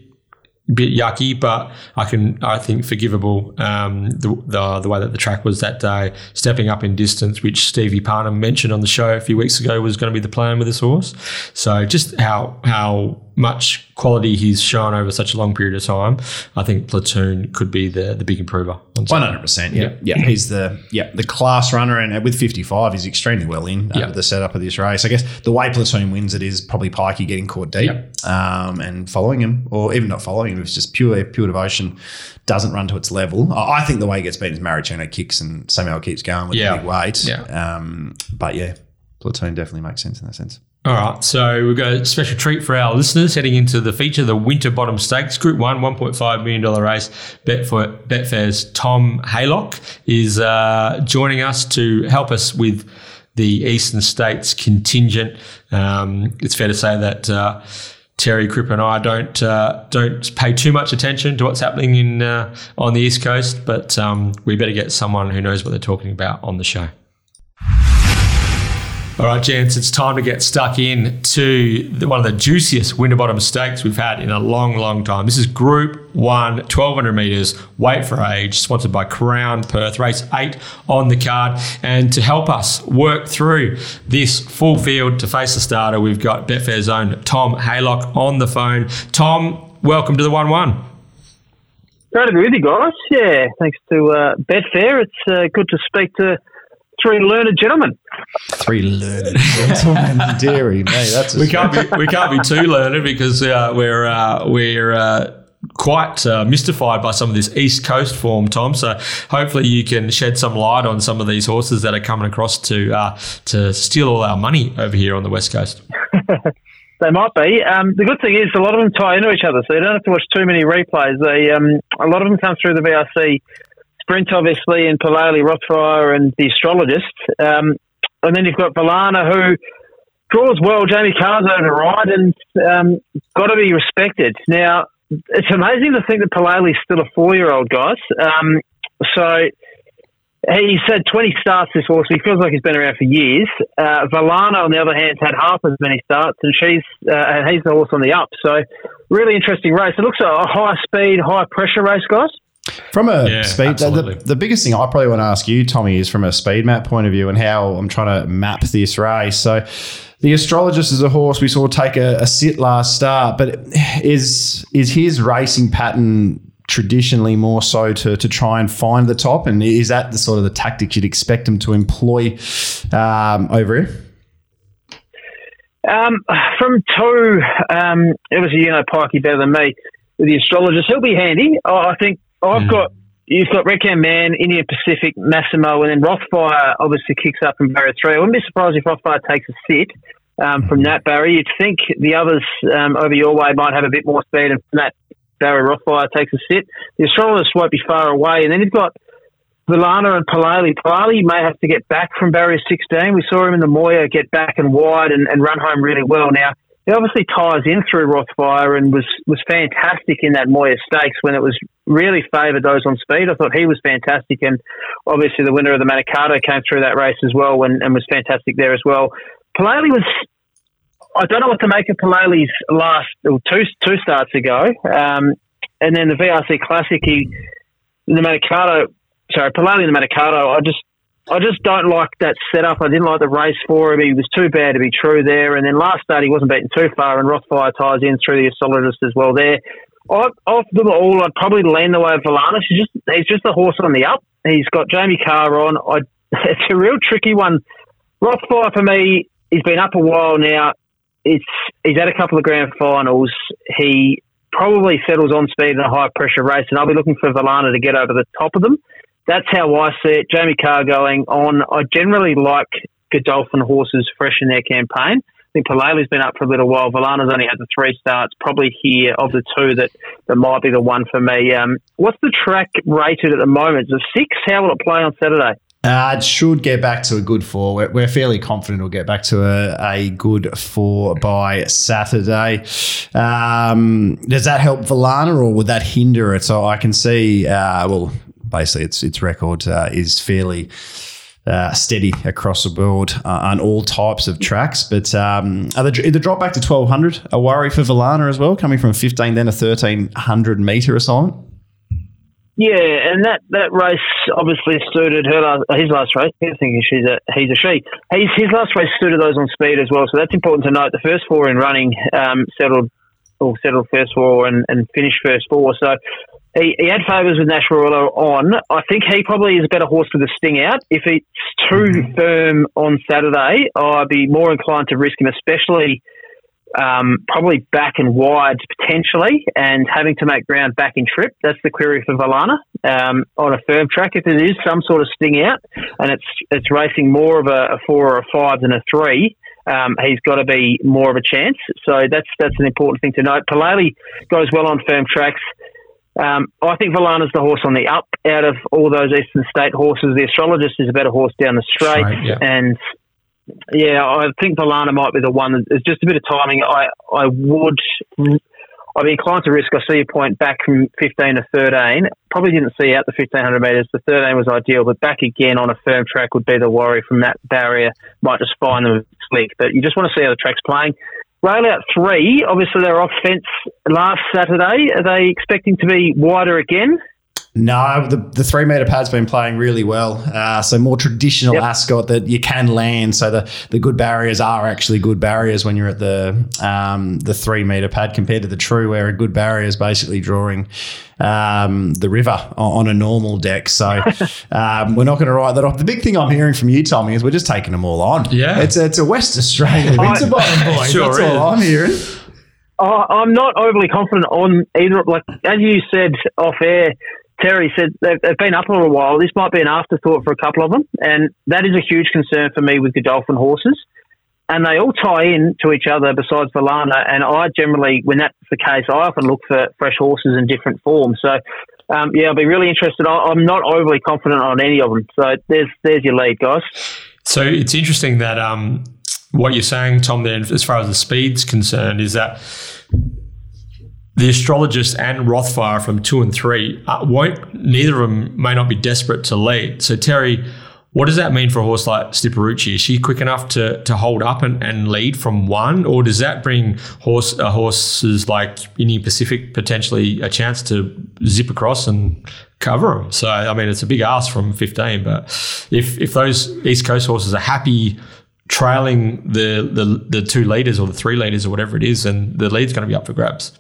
bit yucky, but I can I think forgivable. Um, the, the the way that the track was that day, stepping up in distance, which Stevie Parnham mentioned on the show a few weeks ago was going to be the plan with this horse. So just how how much quality he's shown over such a long period of time, I think Platoon could be the the big improver. on one hundred percent. Yeah, yeah. He's the yeah the class runner, and with fifty five, he's extremely well in uh, Yeah. the setup of this race. I guess the way Platoon wins it is probably Pikey getting caught deep um, and following him, or even not following him. It's just pure pure devotion. Doesn't run to its level. I I think the way he gets beaten is Maricino kicks and somehow keeps going with Yeah. the big weight. Yeah. Um, but yeah, Platoon definitely makes sense in that sense. All right, so we've got a special treat for our listeners heading into the feature, the Winterbottom Stakes, Group One, one point five million dollar race. Betfair, Betfair's Tom Haylock is uh, joining us to help us with the Eastern States contingent. Um, it's fair to say that. Uh, Terry Crip and I don't uh, don't pay too much attention to what's happening in uh, on the East Coast, but um, we better get someone who knows what they're talking about on the show. All right, gents, it's time to get stuck in to the, one of the juiciest Winterbottom stakes we've had in a long, long time. This is Group 1, 1200 metres, weight for age, sponsored by Crown Perth, race 8 on the card. And to help us work through this full field to face the starter, we've got Betfair's own Tom Haylock on the phone. Tom, welcome to the 1 1. Great to be with you guys. Yeah, thanks to uh, Betfair. It's uh, good to speak to three learned gentlemen. Three learned gentlemen, dairy, mate. That's We can't be we can't be too learned because uh, we're uh, we're uh, quite uh, mystified by some of this East Coast form, Tom. So hopefully you can shed some light on some of these horses that are coming across to uh, to steal all our money over here on the West Coast. They might be. Um, the good thing is a lot of them tie into each other, so you don't have to watch too many replays. They um, a lot of them come through the VRC sprint, obviously, and Palali, Rothfire, and the astrologist. Um, and then you've got Valana, who draws well. Jamie Kah's ride, and um, got to be respected. Now, it's amazing to think that Palali's still a four-year-old, guys. Um, so he said 20 starts this horse. He feels like he's been around for years. Uh, Valana, on the other hand, had half as many starts, and she's uh, and he's the horse on the up. So, really interesting race. It looks like a high speed, high pressure race, guys. From a Yeah, speed, the, the, the biggest thing I probably want to ask you, Tommy, is from a speed map point of view and how I'm trying to map this race. So, the astrologist is a horse we saw take a, a sit last start, but is is his racing pattern traditionally more so to to try and find the top, and is that the sort of the tactic you'd expect him to employ um, over here? Um, from two, um, obviously you know Pikey better than me with the astrologist. He'll be handy. I I think I've got you've got Reckham Man, Indian Pacific, Massimo, and then Rothfire obviously kicks up in barrier three. I wouldn't be surprised if Rothfire takes a sit um, from that barrier. You'd think the others um, over your way might have a bit more speed, and from that barrier Rothfire takes a sit. The astrologist won't be far away, and then you've got Villana and Palali. Palali may have to get back from barrier 16. We saw him in the Moir get back and wide and, and run home really well. Now, he obviously ties in through Rothfire and was, was fantastic in that Moir Stakes when it was really favoured those on speed. I thought he was fantastic. And obviously, the winner of the Manikato came through that race as well and, and was fantastic there as well. Palali was. I don't know what to make of Palali's last or two two starts ago, um, and then the VRC Classic. He the Manikato sorry, Palali and the Manikato, I just I just don't like that setup. I didn't like the race for him. He was too bad to be true there. And then last start, he wasn't beaten too far, and Rothfire ties in through the astrologist as well there. I, off them all, I'd probably lean the way of Valana. He's just, he's just a horse on the up. He's got Jamie Kah on. I, it's a real tricky one. Rothfire, for me, he's been up a while now. It's He's had a couple of grand finals. He probably settles on speed in a high pressure race, and I'll be looking for Valana to get over the top of them that's how I see it. Jamie Kah going on. I generally like Godolphin horses fresh in their campaign. I think Palali's been up for a little while. Valana's only had the three starts. Probably here of the two that, that might be the one for me. Um, what's the track rated at the moment? Is it six? How will it play on Saturday? Uh, it should get back to a good four. We're, we're fairly confident it'll get back to a, a good four by Saturday. Um, does that help Valana or would that hinder it? So I can see, uh, well, basically its its record uh, is fairly uh, steady across the board uh, on all types of tracks. But um, are the, the drop back to 1200 a worry for Valana as well, coming from 15 then a 1300 metre assignment? Yeah, and that, that race obviously suited her last, his last race. I think she's a he's a she. He's, his last race suited those on speed as well, so that's important to note. The first four in running um, settled settled first four and, and finished first four. So he, he had favours with Nash Rawiller on. I think he probably is a better horse with a sting out. If it's too firm on Saturday, I'd be more inclined to risk him, especially um, probably back and wide potentially, and having to make ground back in trip. That's the query for Valana um, on a firm track. If it is some sort of sting out and it's it's racing more of a, a four or a five than a three, um, he's got to be more of a chance. So that's that's an important thing to note. Palali goes well on firm tracks. Um, I think Valana's the horse on the up out of all those Eastern State horses. The astrologist is a better horse down the straight, Straight, yeah. and yeah, I think Valana might be the one. that- It's just a bit of timing. I I would. I'd be inclined to risk. I see your point back from 15 to 13. Probably didn't see out the 1500 metres. The 13 was ideal, but back again on a firm track would be the worry from that barrier. Might just find them slick, but you just want to see how the track's playing. Rail out three, obviously they're off fence last Saturday. Are they expecting to be wider again? No, the, the three meter pad's been playing really well. Uh, so more traditional Yep. Ascot that you can land. So the, the good barriers are actually good barriers when you're at the um, the three meter pad compared to the true, where a good barrier is basically drawing um, the river on, on a normal deck. So um, we're not going to write that off. The big thing I'm hearing from you, Tommy, is we're just taking them all on. Yeah. it's a, it's a West Australian Winterbottom boys. Sure That's all is. I'm hearing. I- I'm not overly confident on either. Like as you said off air, Terry said they've, been up a little while. This might be an afterthought for a couple of them, and that is a huge concern for me with Godolphin horses. And they all tie in to each other besides Valana. And I generally, when that's the case, I often look for fresh horses in different forms. So, um, yeah, I'll be really interested. I, I'm not overly confident on any of them. So there's there's your lead, guys. So it's interesting that um, what you're saying, Tom, there, as far as the speed's concerned, is that the astrologist and Rothfire from two and three uh, won't. Neither of them may not be desperate to lead. So Terry, what does that mean for a horse like Stiparucci? Is she quick enough to to hold up and, and lead from one, or does that bring horse uh, horses like Indian Pacific potentially a chance to zip across and cover them? So I mean, it's a big ask from fifteen, but if if those East Coast horses are happy trailing the the, the two leaders or the three leaders or whatever it is, then the lead's going to be up for grabs.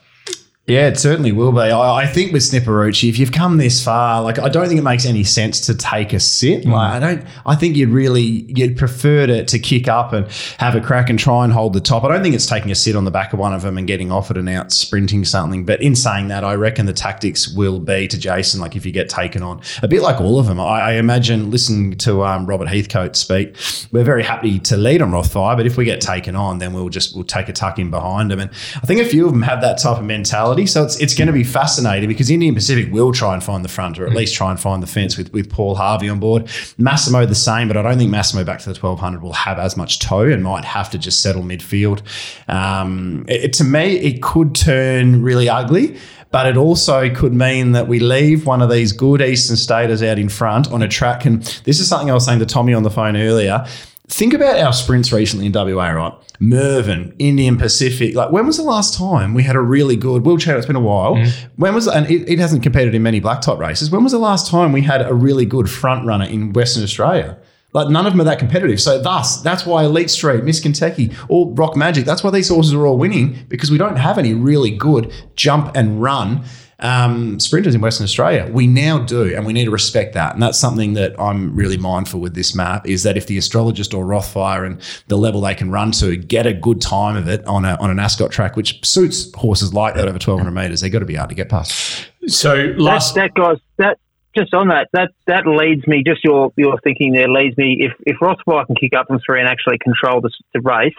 Yeah, it certainly will be. I, I think with Snipperucci, if you've come this far, like I don't think it makes any sense to take a sit. Like I don't. I think you'd really you'd prefer to, to kick up and have a crack and try and hold the top. I don't think it's taking a sit on the back of one of them and getting offered and out sprinting something. But in saying that, I reckon the tactics will be to Jason. Like if you get taken on, a bit like all of them. I, I imagine listening to um, Robert Heathcote speak, we're very happy to lead on Rothfire, but if we get taken on, then we'll just we'll take a tuck in behind them. And I think a few of them have that type of mentality. So it's it's going to be fascinating because Indian Pacific will try and find the front or at least try and find the fence with, with Paul Harvey on board. Massimo the same, but I don't think Massimo back to the 1200 will have as much toe and might have to just settle midfield. Um, it, to me, it could turn really ugly. But it also could mean that we leave one of these good Eastern Staters out in front on a track. And this is something I was saying to Tommy on the phone earlier. Think about our sprints recently in WA, right? Mervyn, Indian Pacific. Like, when was the last time we had a really good wheelchair? It's been a while. Mm-hmm. When was and it, it hasn't competed in many blacktop races. When was the last time we had a really good front runner in Western Australia? Like none of them are that competitive. So thus, that's why Elite Street, Miss Kentucky, all Rock Magic. That's why these horses are all winning because we don't have any really good jump and run um, sprinters in Western Australia. We now do, and we need to respect that. And that's something that I'm really mindful with this map is that if the astrologist or Rothfire and the level they can run to get a good time of it on a, on an Ascot track, which suits horses like that over 1200 metres, they've got to be able to get past. So last, that guys, that just on that, that that leads me. Just your your thinking there leads me. If if Rothfire can kick up from three and actually control the, the race,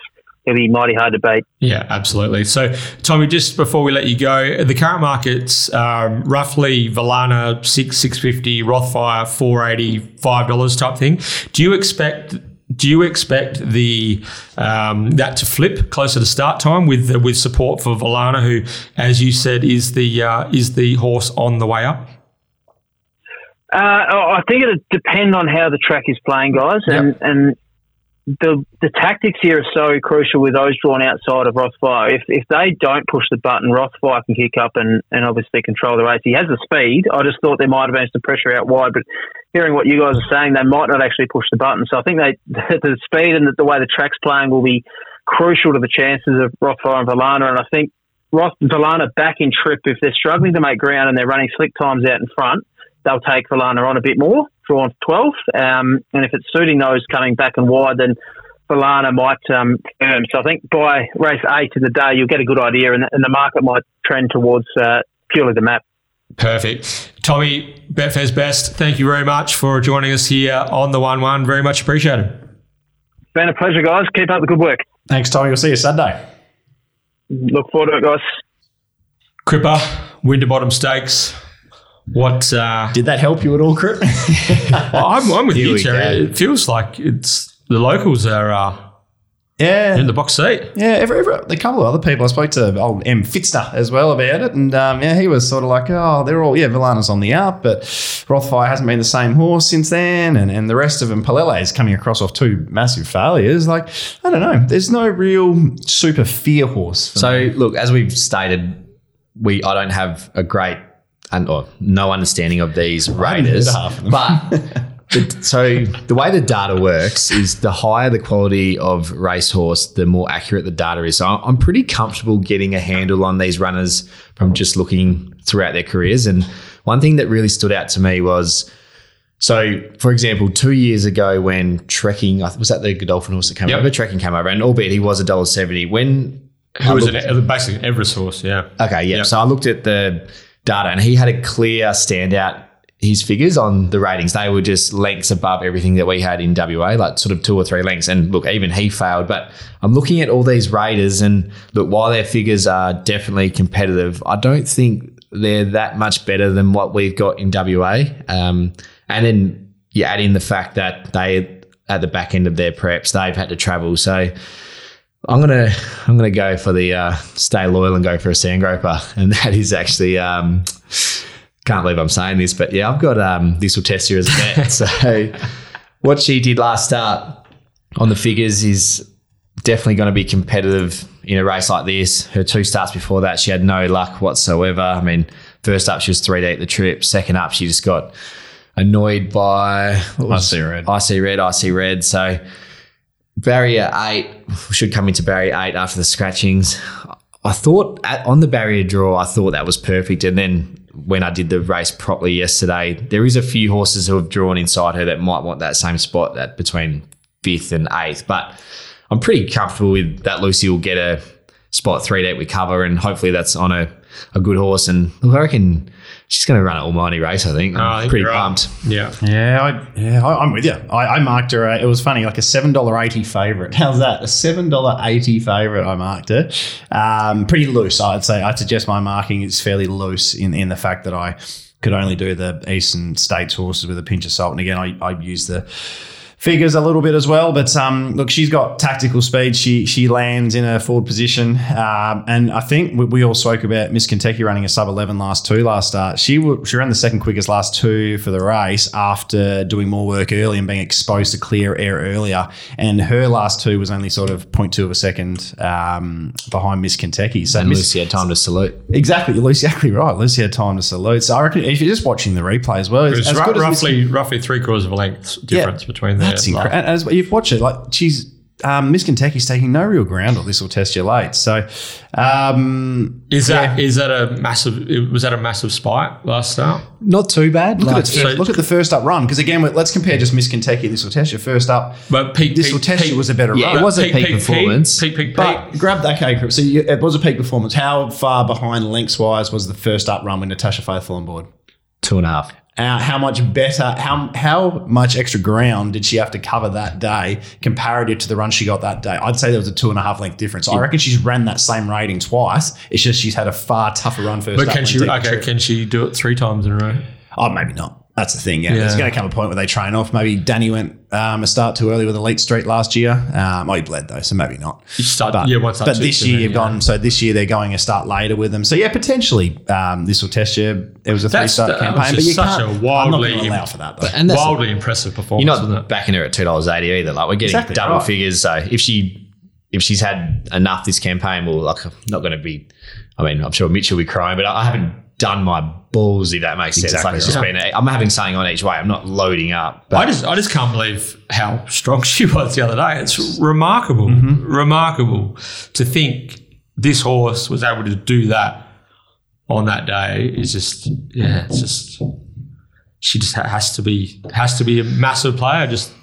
it'll be mighty hard to beat. yeah, absolutely. So Tommy, just before we let you go, the current markets um, roughly Valana six six fifty, Rothfire four eighty, five dollars type thing. Do you expect? Do you expect the um, that to flip closer to start time with with support for Valana, who, as you said, is the uh, is the horse on the way up? Uh, I think it'll depend on how the track is playing, guys, and and the the tactics here are so crucial with those drawn outside of Rothfire. If if they don't push the button, Rothfire can kick up and, and obviously control the race. He has the speed. I just thought there might have been some pressure out wide, but hearing what you guys are saying, they might not actually push the button. So I think they the speed and the, the way the track's playing will be crucial to the chances of Rothfire and Valana. And I think Roth Valana back in trip if they're struggling to make ground and they're running slick times out in front they'll take Valana on a bit more, drawn to 12. Um, and if it's suiting those coming back and wide, then Valana might um, firm. So I think by race eight of the day, you'll get a good idea, and, and the market might trend towards uh, purely the map. Perfect. Tommy, Betfair's best. Thank you very much for joining us here on the one one. Very much appreciated. Been a pleasure, guys. Keep up the good work. Thanks, Tommy. We'll see you Sunday. Look forward to it, guys. Cripper, Winterbottom Stakes. What? Uh, Did that help you at all, Crip? I'm, I'm with Here you, Terry. go. It feels like it's the locals are uh, yeah. in the box seat. Yeah, every, every, a couple of other people. I spoke to old M. Fitzner as well about it, and um, yeah, he was sort of like, oh, they're all yeah, Villana's on the up, but Rothfire hasn't been the same horse since then, and, and the rest of them, Palele is coming across off two massive failures. Like, I don't know, there's no real super fear horse. For So look, as we've stated, we I don't have a great and or no understanding of these half of but. the- So the way the data works is the higher the quality of racehorse, the more accurate the data is. So I'm pretty comfortable getting a handle on these runners from just looking throughout their careers. And one thing that really stood out to me was so, for example, two years ago when trekking, was that the Godolphin horse that came Yep. over? Trekking came over, and albeit he was a dollar seventy. When Who was looked- an, basically an Everest horse? Yeah. Okay, yeah. Yep. So I looked at the data and he had a clear standout. His figures on the ratings, they were just lengths above everything that we had in WA, like sort of two or three lengths. And look, even he failed. But I'm looking at all these Raiders and look, while their figures are definitely competitive, I don't think they're that much better than what we've got in WA. Um, and then you add in the fact that they, at the back end of their preps, they've had to travel. So I'm gonna I'm gonna go for the uh, stay loyal and go for a sandgroper, and that is actually um, can't believe I'm saying this, but yeah, I've got um, This'll Testya as a bet. so what she did last start on the figures is definitely going to be competitive in a race like this. Her two starts before that, she had no luck whatsoever. I mean, first up she was three to eight the trip. Second up, she just got annoyed by was- IC Red. IC red, IC red. So barrier eight should come into barrier eight after the scratchings. I thought at, on the barrier draw, I thought that was perfect, and then when I did the race properly yesterday, there is a few horses who have drawn inside her that might want that same spot at between fifth and eighth, but I'm pretty comfortable with that. Lucy will get a spot three that we cover, and hopefully that's on a, a good horse. And look, I reckon she's going to run an almighty race. I think. I'm Oh, I think pretty you're right. pumped. Yeah. Yeah, I, yeah, I, I'm with you. I, I marked her. Uh, it was funny, like a seven dollar eighty favorite. How's that? A seven dollar eighty favorite. I marked her. Um, pretty loose, I'd say. I'd suggest my marking is fairly loose in in the fact that I could only do the Eastern States horses with a pinch of salt. And again, I, I use the figures a little bit as well. But um, look, she's got tactical speed. She she lands in a forward position, um, and I think we, we all spoke about Miss Kentucky running a sub eleven last two last start. She w- she ran the second quickest last two for the race after doing more work early and being exposed to clear air earlier. And her last two was only sort of 0.2 of a second um, behind Miss Kentucky. So And Miss, Lucy had time to salute. exactly, you're exactly right. Lucy had time to salute. So I reckon if you're just watching the replay as well, It was as ru- good as Miss roughly roughly three quarters of a length difference between the that's incredible. And as you've watched it, like she's um, Miss Kentucky's taking no real ground on This'll Testya late. So um, Is that is that a massive? Was that a massive spike last start? Not too bad. look, Like, at its first, so- look at the first up run because again, let's compare just Miss Kentucky. This'll Testya first up. But peak, This will test peak, you was a better Yeah, run. it was a peak performance. Peak, peak, peak. But grab that okay, so you, it was a peak performance. How far behind lengths wise was the first up run with Natasha Faithfull on board? two and a half. Uh, how much better, how how much extra ground did she have to cover that day comparative to the run she got that day? I'd say there was a two and a half length difference. I reckon she's ran that same rating twice. It's just she's had a far tougher run first. but can she? Okay, trip. can she do it three times in a row? Oh, maybe not. That's the thing. Yeah, there's going to come a point where they train off. Maybe Danny went um, a start too early with Elite Street last year. Um, oh, he bled though, so maybe not. You start, But, yeah, once but this year you've gone. So this year they're going a start later with them. So yeah, potentially um, This'll Testya. It was a three That's- start that campaign, but you such can't. a I'm not wildly going to allow for that though. And that's wildly impressive performance, You're wasn't not it? backing her at two dollars eighty either. Like we're getting Exactly double right. figures. So if she if she's had enough this campaign, well, like I'm not going to be. I mean, I'm sure Mitch will be crying, but I haven't done my balls. If that makes sense. Exactly like it's just right. been. I'm having something on each way. I'm not loading up. But I just, I just can't believe how strong she was the other day. It's remarkable, Mm-hmm. remarkable to think this horse was able to do that on that day. Is just, yeah, it's just she just has to be has to be a massive player. Just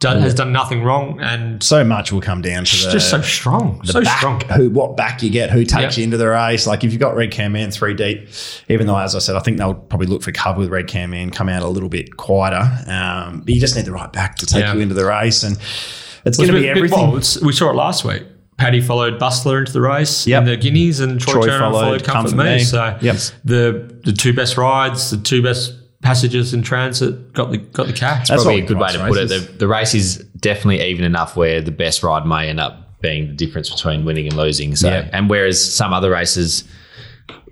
done, has done nothing wrong, and so much will come down to the just so strong, so back, strong. who what back you get, who takes Yep. you into the race. Like if you've got Red Cam Man three deep, even though as I said, I think they'll probably look for cover with Red Cam Man, come out a little bit quieter. Um, but you just need the right back to take Yeah. you into the race, and it's going to be everything. well, we saw it last week. Paddy followed Bustler into the race Yep. in the Guineas, and Troy, Troy Turner followed followed, Comfort, Comfort Me. Me. So Yep. the the two best rides, the two best passages in transit got the got the cash. That's probably a good way price to put it. The, the race is definitely even enough where the best ride may end up being the difference between winning and losing. So, Yeah. and whereas some other races,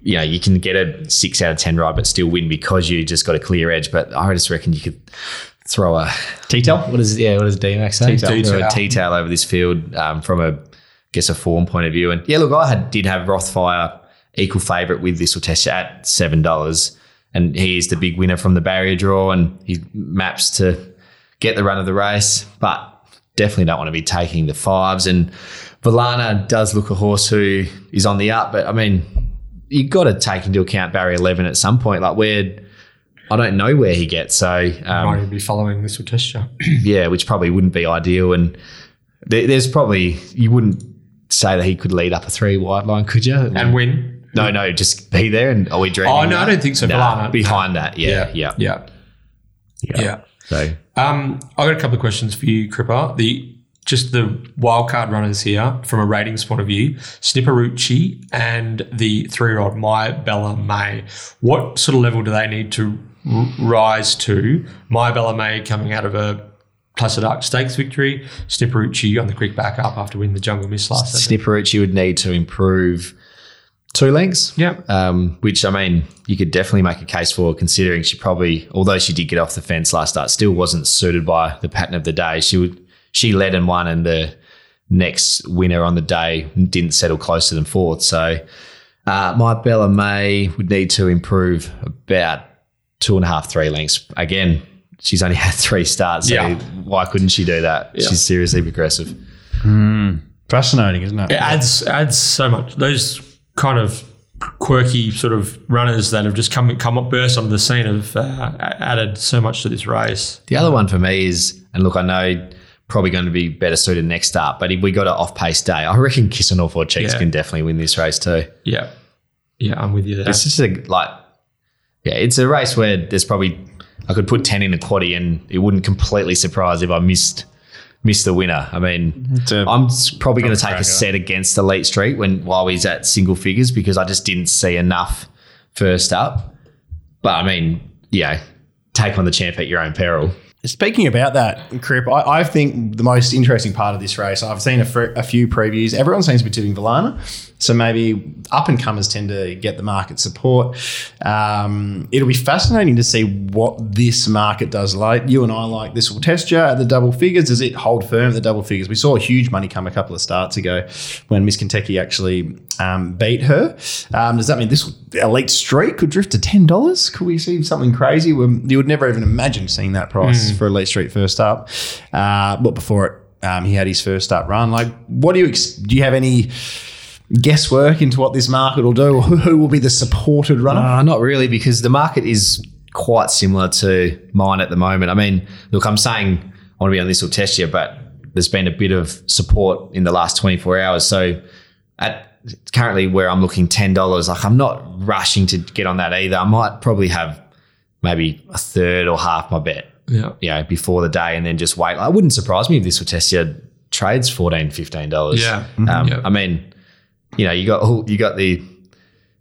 you know, you can get a six out of ten ride but still win because you just got a clear edge. But I just reckon you could throw a T-tail? What is yeah? What does DMAX say? T-tail. Throw a T-tail. T-tail over this field um, from a I guess a form point of view. And yeah, look, I had, did have Rothfire equal favourite with this will test at seven dollars, and he is the big winner from the barrier draw, and he maps to get the run of the race, but definitely don't want to be taking the fives. And Valana does look a horse who is on the up, but I mean, you've got to take into account barrier eleven at some point. Like where I don't know where he gets, so um, Might be following this yeah, which probably wouldn't be ideal. And there, there's probably you wouldn't say that he could lead up a three wide line, could you? and win. No, no, just be there. And are we dreaming? Oh no, that? I don't think so. Nah, behind that, yeah, yeah, yeah, yeah. So Um, I've got a couple of questions for you, Cripper. The just the wildcard runners here from a ratings point of view, Snipperucci and the three-year-old My Bella May. What sort of level do they need to r- rise to? My Bella May coming out of a Placid Ark Stakes victory. Snipperucci on the quick back up after winning the Jungle Miss last. Snipperucci would need to improve two lengths. Yep. Um, which I mean, you could definitely make a case for, considering she probably, although she did get off the fence last start, still wasn't suited by the pattern of the day. She would, she led and won, and the next winner on the day didn't settle closer than fourth. So, uh, my Bella May would need to improve about two and a half, three lengths. Again, she's only had three starts, so Yeah. why couldn't she do that? Yeah. She's seriously progressive. Fascinating, isn't it? It adds adds so much. Those kind of quirky sort of runners that have just come come up burst onto the scene have uh, added so much to this race. The other one for me is, and look, I know probably going to be better suited next start, but if we got an off pace day, I reckon Kissing All Four Cheeks Yeah. can definitely win this race too. Yeah, yeah, I'm with you there. It's just a, like, yeah, it's a race where there's probably, I could put 10 in a quaddy and it wouldn't completely surprise if I missed missed the winner. I mean, It's a- I'm probably going to take cracker. a set against Elite Street when while he's at single figures because I just didn't see enough first up. But I mean, yeah, take on the champ at your own peril. Speaking about that, Crip, I, I think the most interesting part of this race, I've seen a, fr- a few previews. Everyone seems to be tipping Valana. So maybe up and comers tend to get the market support. Um, it'll be fascinating to see what this market does. Like you and I like This'll Testya at the double figures. Does it hold firm at the double figures? We saw a huge money come a couple of starts ago when Miss Kentucky actually um, beat her. Um, does that mean this elite street could drift to ten dollars? Could we see something crazy? You would never even imagine seeing that price for elite street first up. Uh, but before it, um, he had his first up run. Like, what do you ex- do? You have any guesswork into what this market will do? Who, who will be the supported runner? Uh, not really, because the market is quite similar to mine at the moment. I mean, look, I'm saying I want to be on This'll Testya, but there's been a bit of support in the last 24 hours. So at currently where I'm looking $10, like I'm not rushing to get on that either. I might probably have maybe a third or half my bet, yeah, you know, before the day and then just wait. It wouldn't surprise me if This'll Testya trades $14, $15. Yeah. Um, Yeah. I mean, you know, you got oh, you got the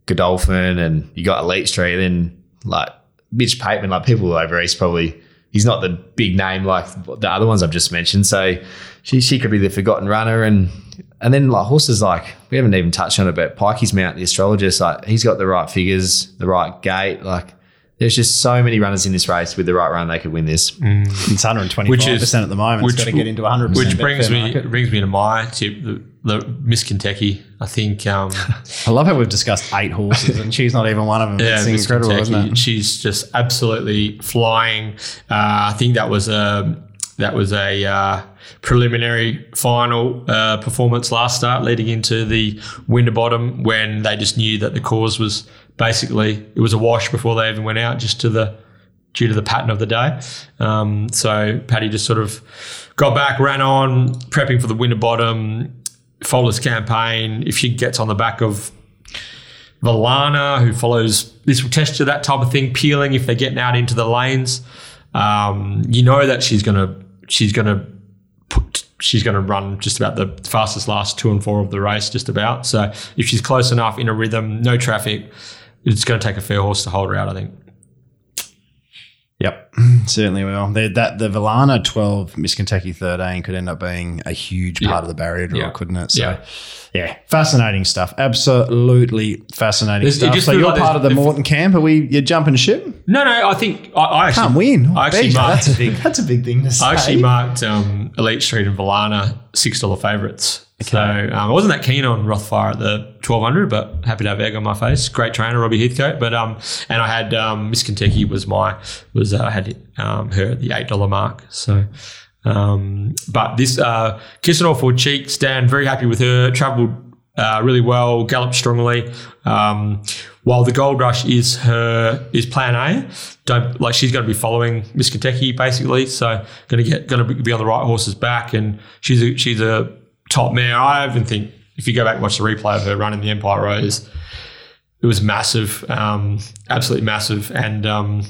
Godolphin and you got Elite Street, and like Mitch Pateman, like people over east probably he's not the big name like the other ones I've just mentioned. So she she could be the forgotten runner, and and then like horses like we haven't even touched on it, but Pikey's Mount, the astrologist, like he's got the right figures, the right gait, like. There's just so many runners in this race with the right run they could win this. It's 125 Which is- percent at the moment. it's got to get into 100. Which brings me brings me to my tip, the, the Miss Kentucky. I think. Um, I love how we've discussed eight horses, and she's not even one of them. Yeah, it's Miss incredible, Kentucky, isn't it? She's just absolutely flying. Uh, I think that was a that was a uh, preliminary final uh, performance last start, leading into the Winterbottom when they just knew that the cause was basically it was a wash before they even went out, just to the due to the pattern of the day. Um, so Paddy just sort of got back, ran on, prepping for the Winterbottom, Fowler's campaign, if she gets on the back of Valana, who follows This'll Testya that type of thing, peeling if they're getting out into the lanes. Um, you know that she's gonna she's gonna put she's gonna run just about the fastest last two and four of the race, just about. So if she's close enough in a rhythm, no traffic, it's gonna take a fair horse to hold her out. I think. Yep, certainly will. The, that the Valana 12, Miss Kentucky 13 could end up being a huge part Yeah. of the barrier draw, Yeah. couldn't it? So, Yeah. yeah, fascinating stuff. Absolutely fascinating There's- stuff. just So you're like part of the Morton camp. Are we? You're jumping ship? No, no, I think I, I actually Can't win. I actually Beat. marked. That's a big. That's a big thing to say. I actually marked um, Elite Street and Valana six dollar favourites. So um, I wasn't that keen on Rothfire at the twelve hundred, but happy to have egg on my face. Great trainer, Robbie Heathcote. But um, and I had um, Miss Kentucky was my was uh, had um, her at the eight dollar mark. So. Um, but this uh, kissing off for cheeks, Dan, very happy with her. Travelled uh, really well, galloped strongly. Um, while the Gold Rush is her is Plan A, don't like she's going to be following Miss Kentucky basically. So going to get going to be on the right horse's back, and she's a, she's a top mare. I even think if you go back and watch the replay of her running the Empire Rose, it was massive, um, absolutely massive, and um,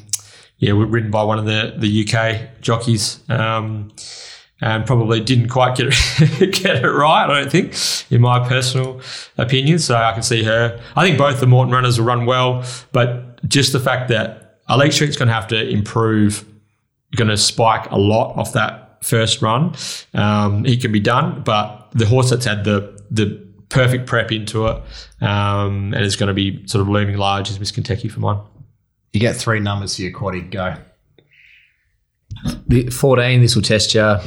yeah, we're ridden by one of the the UK jockeys. Um, and probably didn't quite get it, get it right. I don't think, in my personal opinion. So I can see her. I think both the Morton runners will run well, but just the fact that Elite Street's going to have to improve, going to spike a lot off that first run, um, he can be done. But the horse that's had the the perfect prep into it um, and is going to be sort of looming large is Miss Kentucky for mine. You get three numbers for your quaddy. Go. The 14, This'll Testya.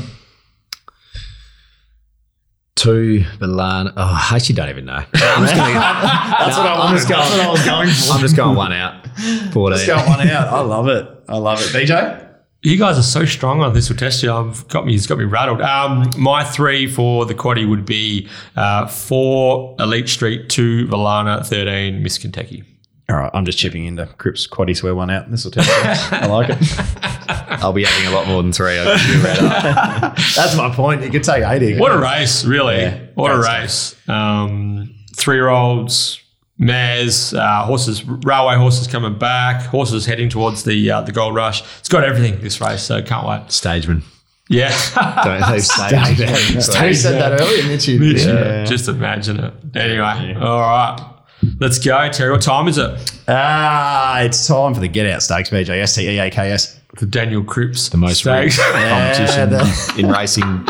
Two, Milan. Oh, I actually don't even know. I'm just gonna, That's what I I'm was just going. going- That's what I was going for. I'm just going one out. 14. Let's go one out. I love it. I love it. BJ. You guys are so strong on This'll Testya. I've got me. It's got me rattled. Um, my three for the quaddy would be uh, four Elite Street, two Valana, thirteen Miss Kentucky. All right, I'm just chipping into Cripps quaddy swear one out. This'll Testya. I like it. I'll be having a lot more than three. I'll give you a. That's my point. You could take 80. What a race, really! Yeah, what a race. Um, three-year-olds, mares, uh, horses, railway horses coming back, horses heading towards the uh, the gold rush. It's got everything this race, so can't wait. Stageman. Yeah. Don't leave stage there. Said that earlier, didn't you? Yeah. Just imagine it. Anyway, all right. Let's go, Terry. What time is it? Ah, it's time for the Get Out Stakes, BJ. S T E A K S. The Daniel Cripps. The most stakes. competition the- in racing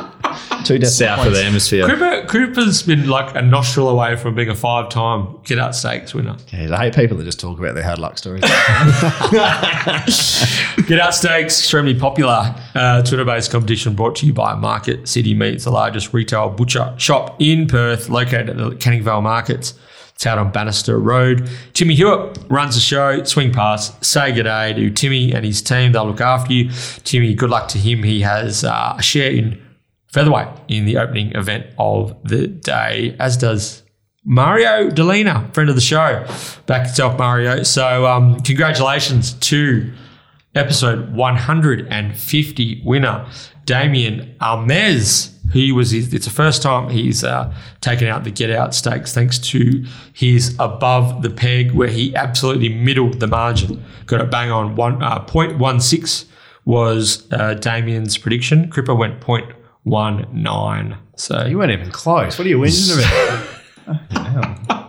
Two decimal south of the hemisphere. Cripper, Cripper's been like a nostril away from being a five-time get out stakes winner. Yeah, I hate people that just talk about their hard luck stories. Get out stakes, extremely popular uh, Twitter-based competition brought to you by Market City Meats, the largest retail butcher shop in Perth, located at the Canning Vale Markets. It's out on Bannister Road. Timmy Hewitt runs the show. Swing past, say good day to Timmy and his team. They'll look after you. Timmy, good luck to him. He has uh, a share in featherweight in the opening event of the day, as does Mario Delina, friend of the show. Back yourself, Mario. So, um, congratulations to episode 150 winner, Damien Almez. He was, it's the first time he's uh, taken out the get out stakes thanks to his above the peg where he absolutely middled the margin. Got it bang on one uh, 0.16 was uh, Damien's prediction. Cripper went 0.19. So you weren't even close. What are you whinging about?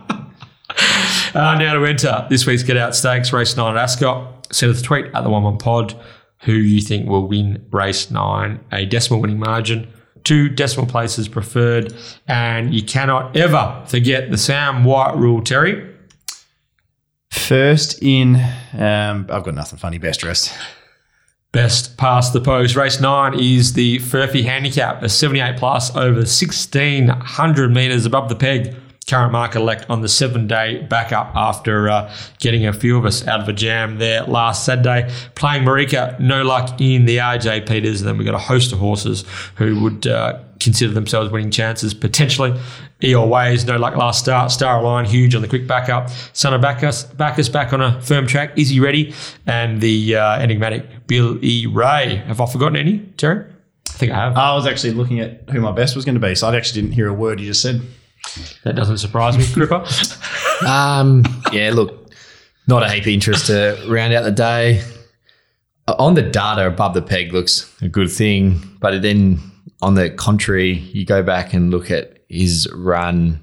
Uh, now to enter this week's Get Out Stakes, race nine at Ascot. Send us a tweet at the one one pod who you think will win race nine. A decimal winning margin, two decimal places preferred, and you cannot ever forget the Sam White rule, Terry. First in, um, I've got nothing funny. Best dressed. Best past the post. Race nine is the Furphy handicap, a 78 plus over 1600 metres above the peg. Current market elect on the seven day backup after uh, getting a few of us out of a jam there last Saturday. Playing Marika, no luck in the RJ Peters. And then we've got a host of horses who would uh, consider themselves winning chances potentially. Eeyore Ways, no luck last start. Star Line, huge on the quick backup. Son of Bacchus, Bacchus back on a firm track. Is he ready? And the uh, enigmatic Bill E. Ray. Have I forgotten any, Terry? I think I have. I was actually looking at who my best was going to be, so I actually didn't hear a word you just said. that doesn't surprise me, Cripper. Um, yeah, look, not a heap of interest to round out the day. Uh, On the data, above the peg looks a good thing, but then on the contrary, you go back and look at his run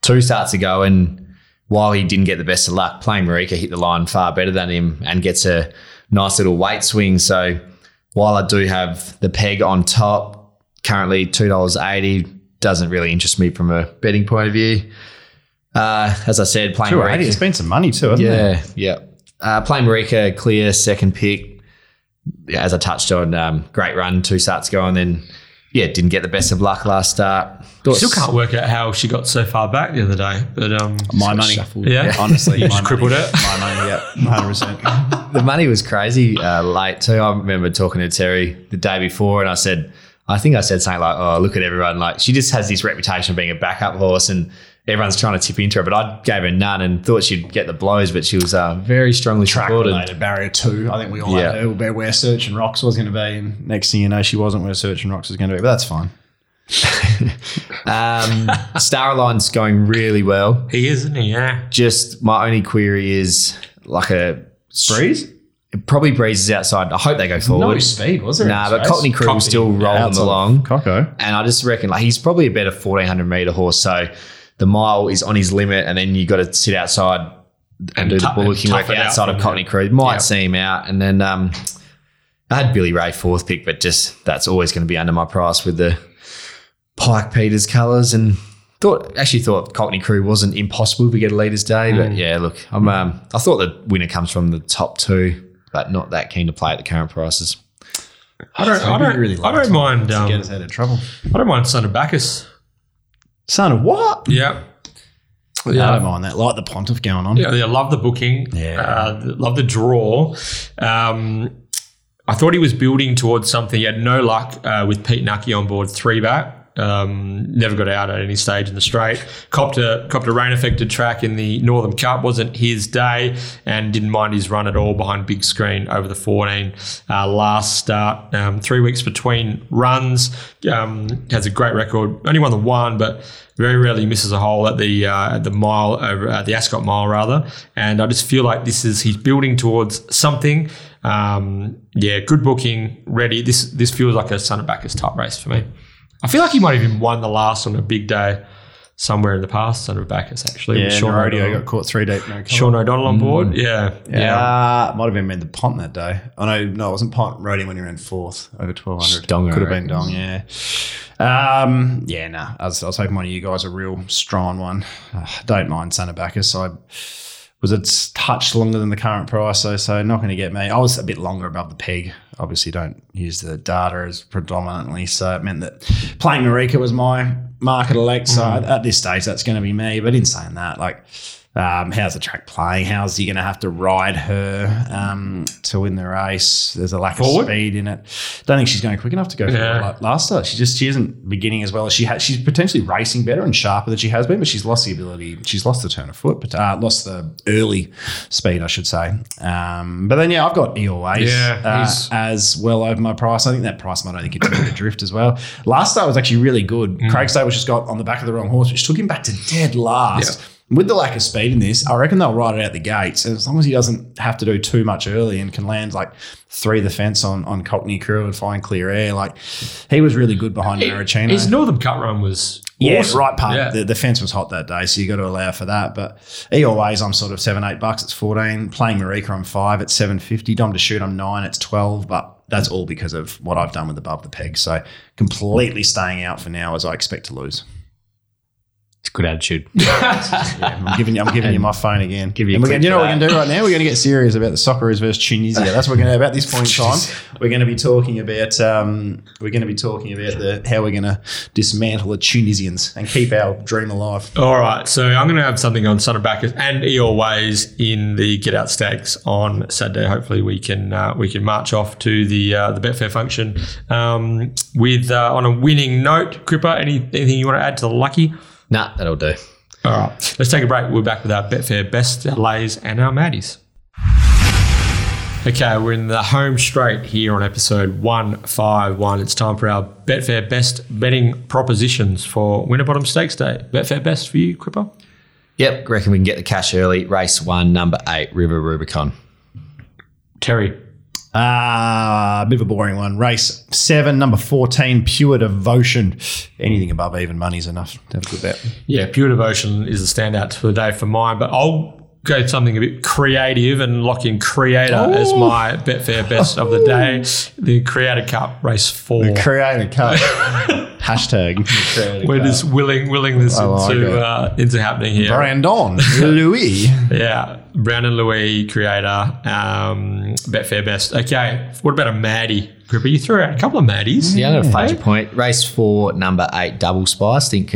two starts ago, and while he didn't get the best of luck, playing Marika hit the line far better than him and gets a nice little weight swing. So while I do have the peg on top, currently two dollars eighty, doesn't really interest me from a betting point of view. Uh, as I said, playing. Marika. It's been some money too, hasn't it? Yeah, yeah. Uh, playing Marika, clear second pick. Yeah, as I touched on, um, great run two starts ago, and then yeah, didn't get the best of luck last start. Thought- Still can't work out how she got so far back the other day. But um, My money. Yeah. honestly, You my just crippled money. it. My money, yeah, hundred percent. the money was crazy uh, late too. I remember talking to Terry the day before, and I said, I think I said something like, "Oh, look at everyone! Like she just has this reputation of being a backup horse, and everyone's trying to tip into her." But I gave her none and thought she'd get the blows, but she was uh, very strongly Track supported. related barrier two. I think we all Yeah. had her where, where Search and Rocks was going to be, and next thing you know, she wasn't where Search and Rocks was going to be. But that's fine. Um, Star Align's going really well. he is, isn't he? Yeah. Just my only query is like a Breeze? Probably breezes outside. I hope they go forward. No speed, was there? Nah, but space? Cockney Crew was Cockney, still rolling Outside of along. Coco. And I just reckon like he's probably a better fourteen hundred meter horse. So the mile is on his limit, and then you got to sit outside and, And do the tou- bullocking work tough it out outside of Cockney there. Crew. Might Yep. see him out, and then um, I had Billy Ray fourth pick, but just that's always going to be under my price with the Pike Peters colours and thought actually thought Cockney Crew wasn't impossible to get a leaders day, but yeah, look, I'm um, I thought the winner comes from the top two, but not that keen to play at the current prices. I don't. I don't. really I like don't mind. to Um, get us out of trouble. I don't mind Son of Bacchus. Son of what? Yeah. I don't mind that. Like the Pontiff going on. Yeah, yeah, love the booking. Yeah. Uh, love the draw. Um, I thought he was building towards something. He had no luck uh, with Pete Knuckey on board three back. Um, never got out at any stage in the straight. Copped a, copped a rain affected track in the Northern Cup. Wasn't his day and didn't mind his run at all behind big screen over the 14 uh, last start. Um, three weeks between runs. Um, has a great record. Only won the one, but very rarely misses a hole at the uh, at the mile over the Ascot mile rather. And I just feel like this is he's building towards something. Um, yeah, good booking, ready. This this feels like a Son of Bacchus type race for me. I feel like he might have even won the last on a big day somewhere in the past. Son of Bacchus actually. Yeah, with Sean rodeo O'Donnell. got caught three deep. No. Sean O'Donnell on board. Yeah, yeah. Yeah, might have even been made the Pont that day. I know, no, it wasn't Pont rodeo when he ran fourth over twelve hundred. Dong, could have been. Dong. Yeah, um, yeah. Nah, I was, I was hoping one of you guys a real strong one. Uh, don't mind Son of Bacchus. I was a touch longer than the current price, though, so not going to get me. I was a bit longer above the peg. Obviously, don't use the data as predominantly, so it meant that playing Marika was my market elect. So at, at this stage, that's going to be me. But in saying that, like. Um, how's the track playing? How's he going to have to ride her um, to win the race? There's a lack Forward? of speed in it. Don't think she's going quick enough to go Yeah. like last start. She just she isn't beginning as well as she has. She's potentially racing better and sharper than she has been, but she's lost the ability. She's lost the turn of foot, but uh, lost the early speed, I should say. Um, but then yeah, I've got Eorways Yeah, uh, as well over my price. I think that price might only continue to drift as well. Last start was actually really good. Mm. Craig Staples just got on the back of the wrong horse, which took him back to dead last. With the lack of speed in this, I reckon they'll ride it out the gates. And as long as he doesn't have to do too much early and can land like three the fence on, on Cockney Crew and find clear air, like he was really good behind Maricino. His Northern Cup run was Yeah, awesome. right part. Yeah. The, the fence was hot that day, so you got to allow for that. But he always, I'm sort of seven, eight bucks. It's fourteen. Playing Marika, I'm five. It's seven fifty. Dom to shoot, I'm nine. It's twelve. But that's all because of what I've done with above the peg. So completely staying out for now, as I expect to lose. It's a good attitude. Yeah, I'm giving you, I'm giving you my phone again. Give you and we're gonna, you know what we're going to do right now? We're going to get serious about the Socceroos versus Tunisia. That's what we're going to do about this point in time. We're going to be talking about um, we're going to be talking about the how we're going to dismantle the Tunisians and keep our dream alive. All right, so I'm going to have something on Son of Bacchus and Eeyore Ways in the Get Out Stakes on Saturday. Hopefully, we can uh, we can march off to the uh, the Betfair function um, with uh, on a winning note. Cripper, any, anything you want to add to the lucky? Nah, that'll do. All right, let's take a break. We're back with our Betfair best, lays, and our maddies. Okay, we're in the home straight here on episode 151. It's time for our Betfair best betting propositions for Winterbottom Stakes Day. Betfair best for you, Cripper? Yep, reckon we can get the cash early. Race one, number eight, River Rubicon. Terry. Ah, a bit of a boring one. Race seven, number 14, Pure Devotion. Anything above even money is enough to have a good bet. Yeah, Pure Devotion is the standout for the day for mine, but I'll go something a bit creative and lock in Creator as my Betfair best of the day. The Creator Cup, race four. The Creator Cup. Hashtag. Creator We're Cup. just willing willing this I like it. into, uh, into happening here. Brandon Louis. Yeah, Brandon Louis, Creator, um, Betfair best. Okay, what about a Maddie? Cripper, you threw out a couple of Maddies. Yeah, I got a fudge point. Race four, number eight, Double Spice. Think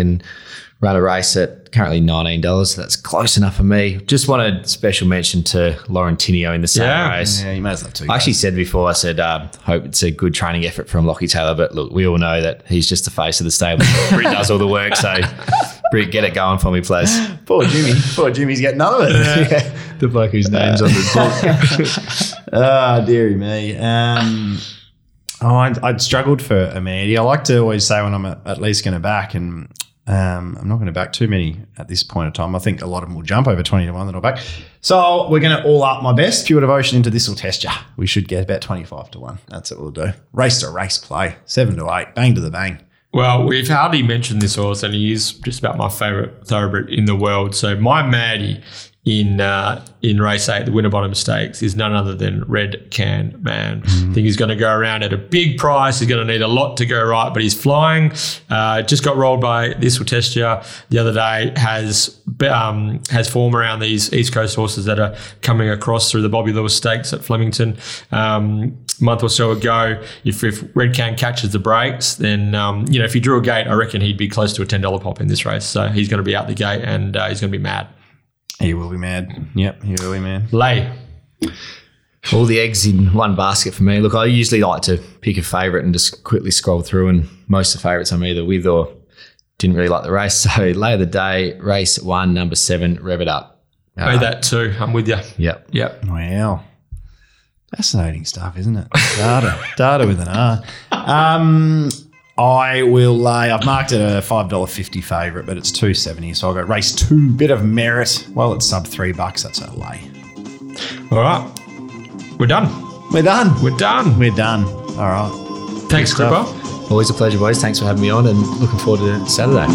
can run a race at currently $19. So that's close enough for me. Just wanted special mention to Lauren Tinio in the same Yeah. race. Yeah, you may as well have two. I actually said before, I said, uh, hope it's a good training effort from Lockie Taylor. But look, we all know that he's just the face of the stable. Britt does all the work. So, Britt, get it going for me, please. Poor Jimmy. Poor Jimmy's getting none of it. the bloke whose name's on the book. Ah, dearie me. Um, oh, I'd, I'd struggled for a Mandy. I like to always say when I'm at, at least going to back, and um, I'm not going to back too many at this point in time. I think a lot of them will jump over 20 to 1 that I'll back. So we're going to all up my best. Pure devotion into This'll Testya. We should get about 25 to 1. That's what we'll do. Race to race play. 7 to 8. Bang to the bang. Well, we've hardly mentioned this horse, and he is just about my favourite thoroughbred in the world. So my Maddie in uh, in race eight, the Winterbottom Stakes, is none other than Red Can Man. I think he's going to go around at a big price. He's going to need a lot to go right, but he's flying. Uh, just got rolled by This'll Testya the other day. Has um, has form around these East Coast horses that are coming across through the Bobby Lewis Stakes at Flemington. Um, a month or so ago, if, if Red Can catches the breaks, then um, you know if he drew a gate, I reckon he'd be close to a ten dollar pop in this race. So he's going to be out the gate and uh, he's going to be mad. He will be mad. Yep, he will be mad. Lay. All the eggs in one basket for me. Look, I usually like to pick a favourite and just quickly scroll through, and most of the favourites I'm either with or didn't really like the race. So, lay of the day, race one, number seven, rev it up. Made that too. I'm with you. Yep. Yep. Wow. Fascinating stuff, isn't it? Data. Data with an R. Um, I will lay, I've marked it a $5.50 favourite, but it's two seventy. So I'll go race two, bit of merit. Well, it's sub three bucks. That's a lay. All right. We're done. We're done. We're done. We're done. All right. Thanks. Cripper. Always a pleasure, boys. Thanks for having me on and looking forward to Saturday.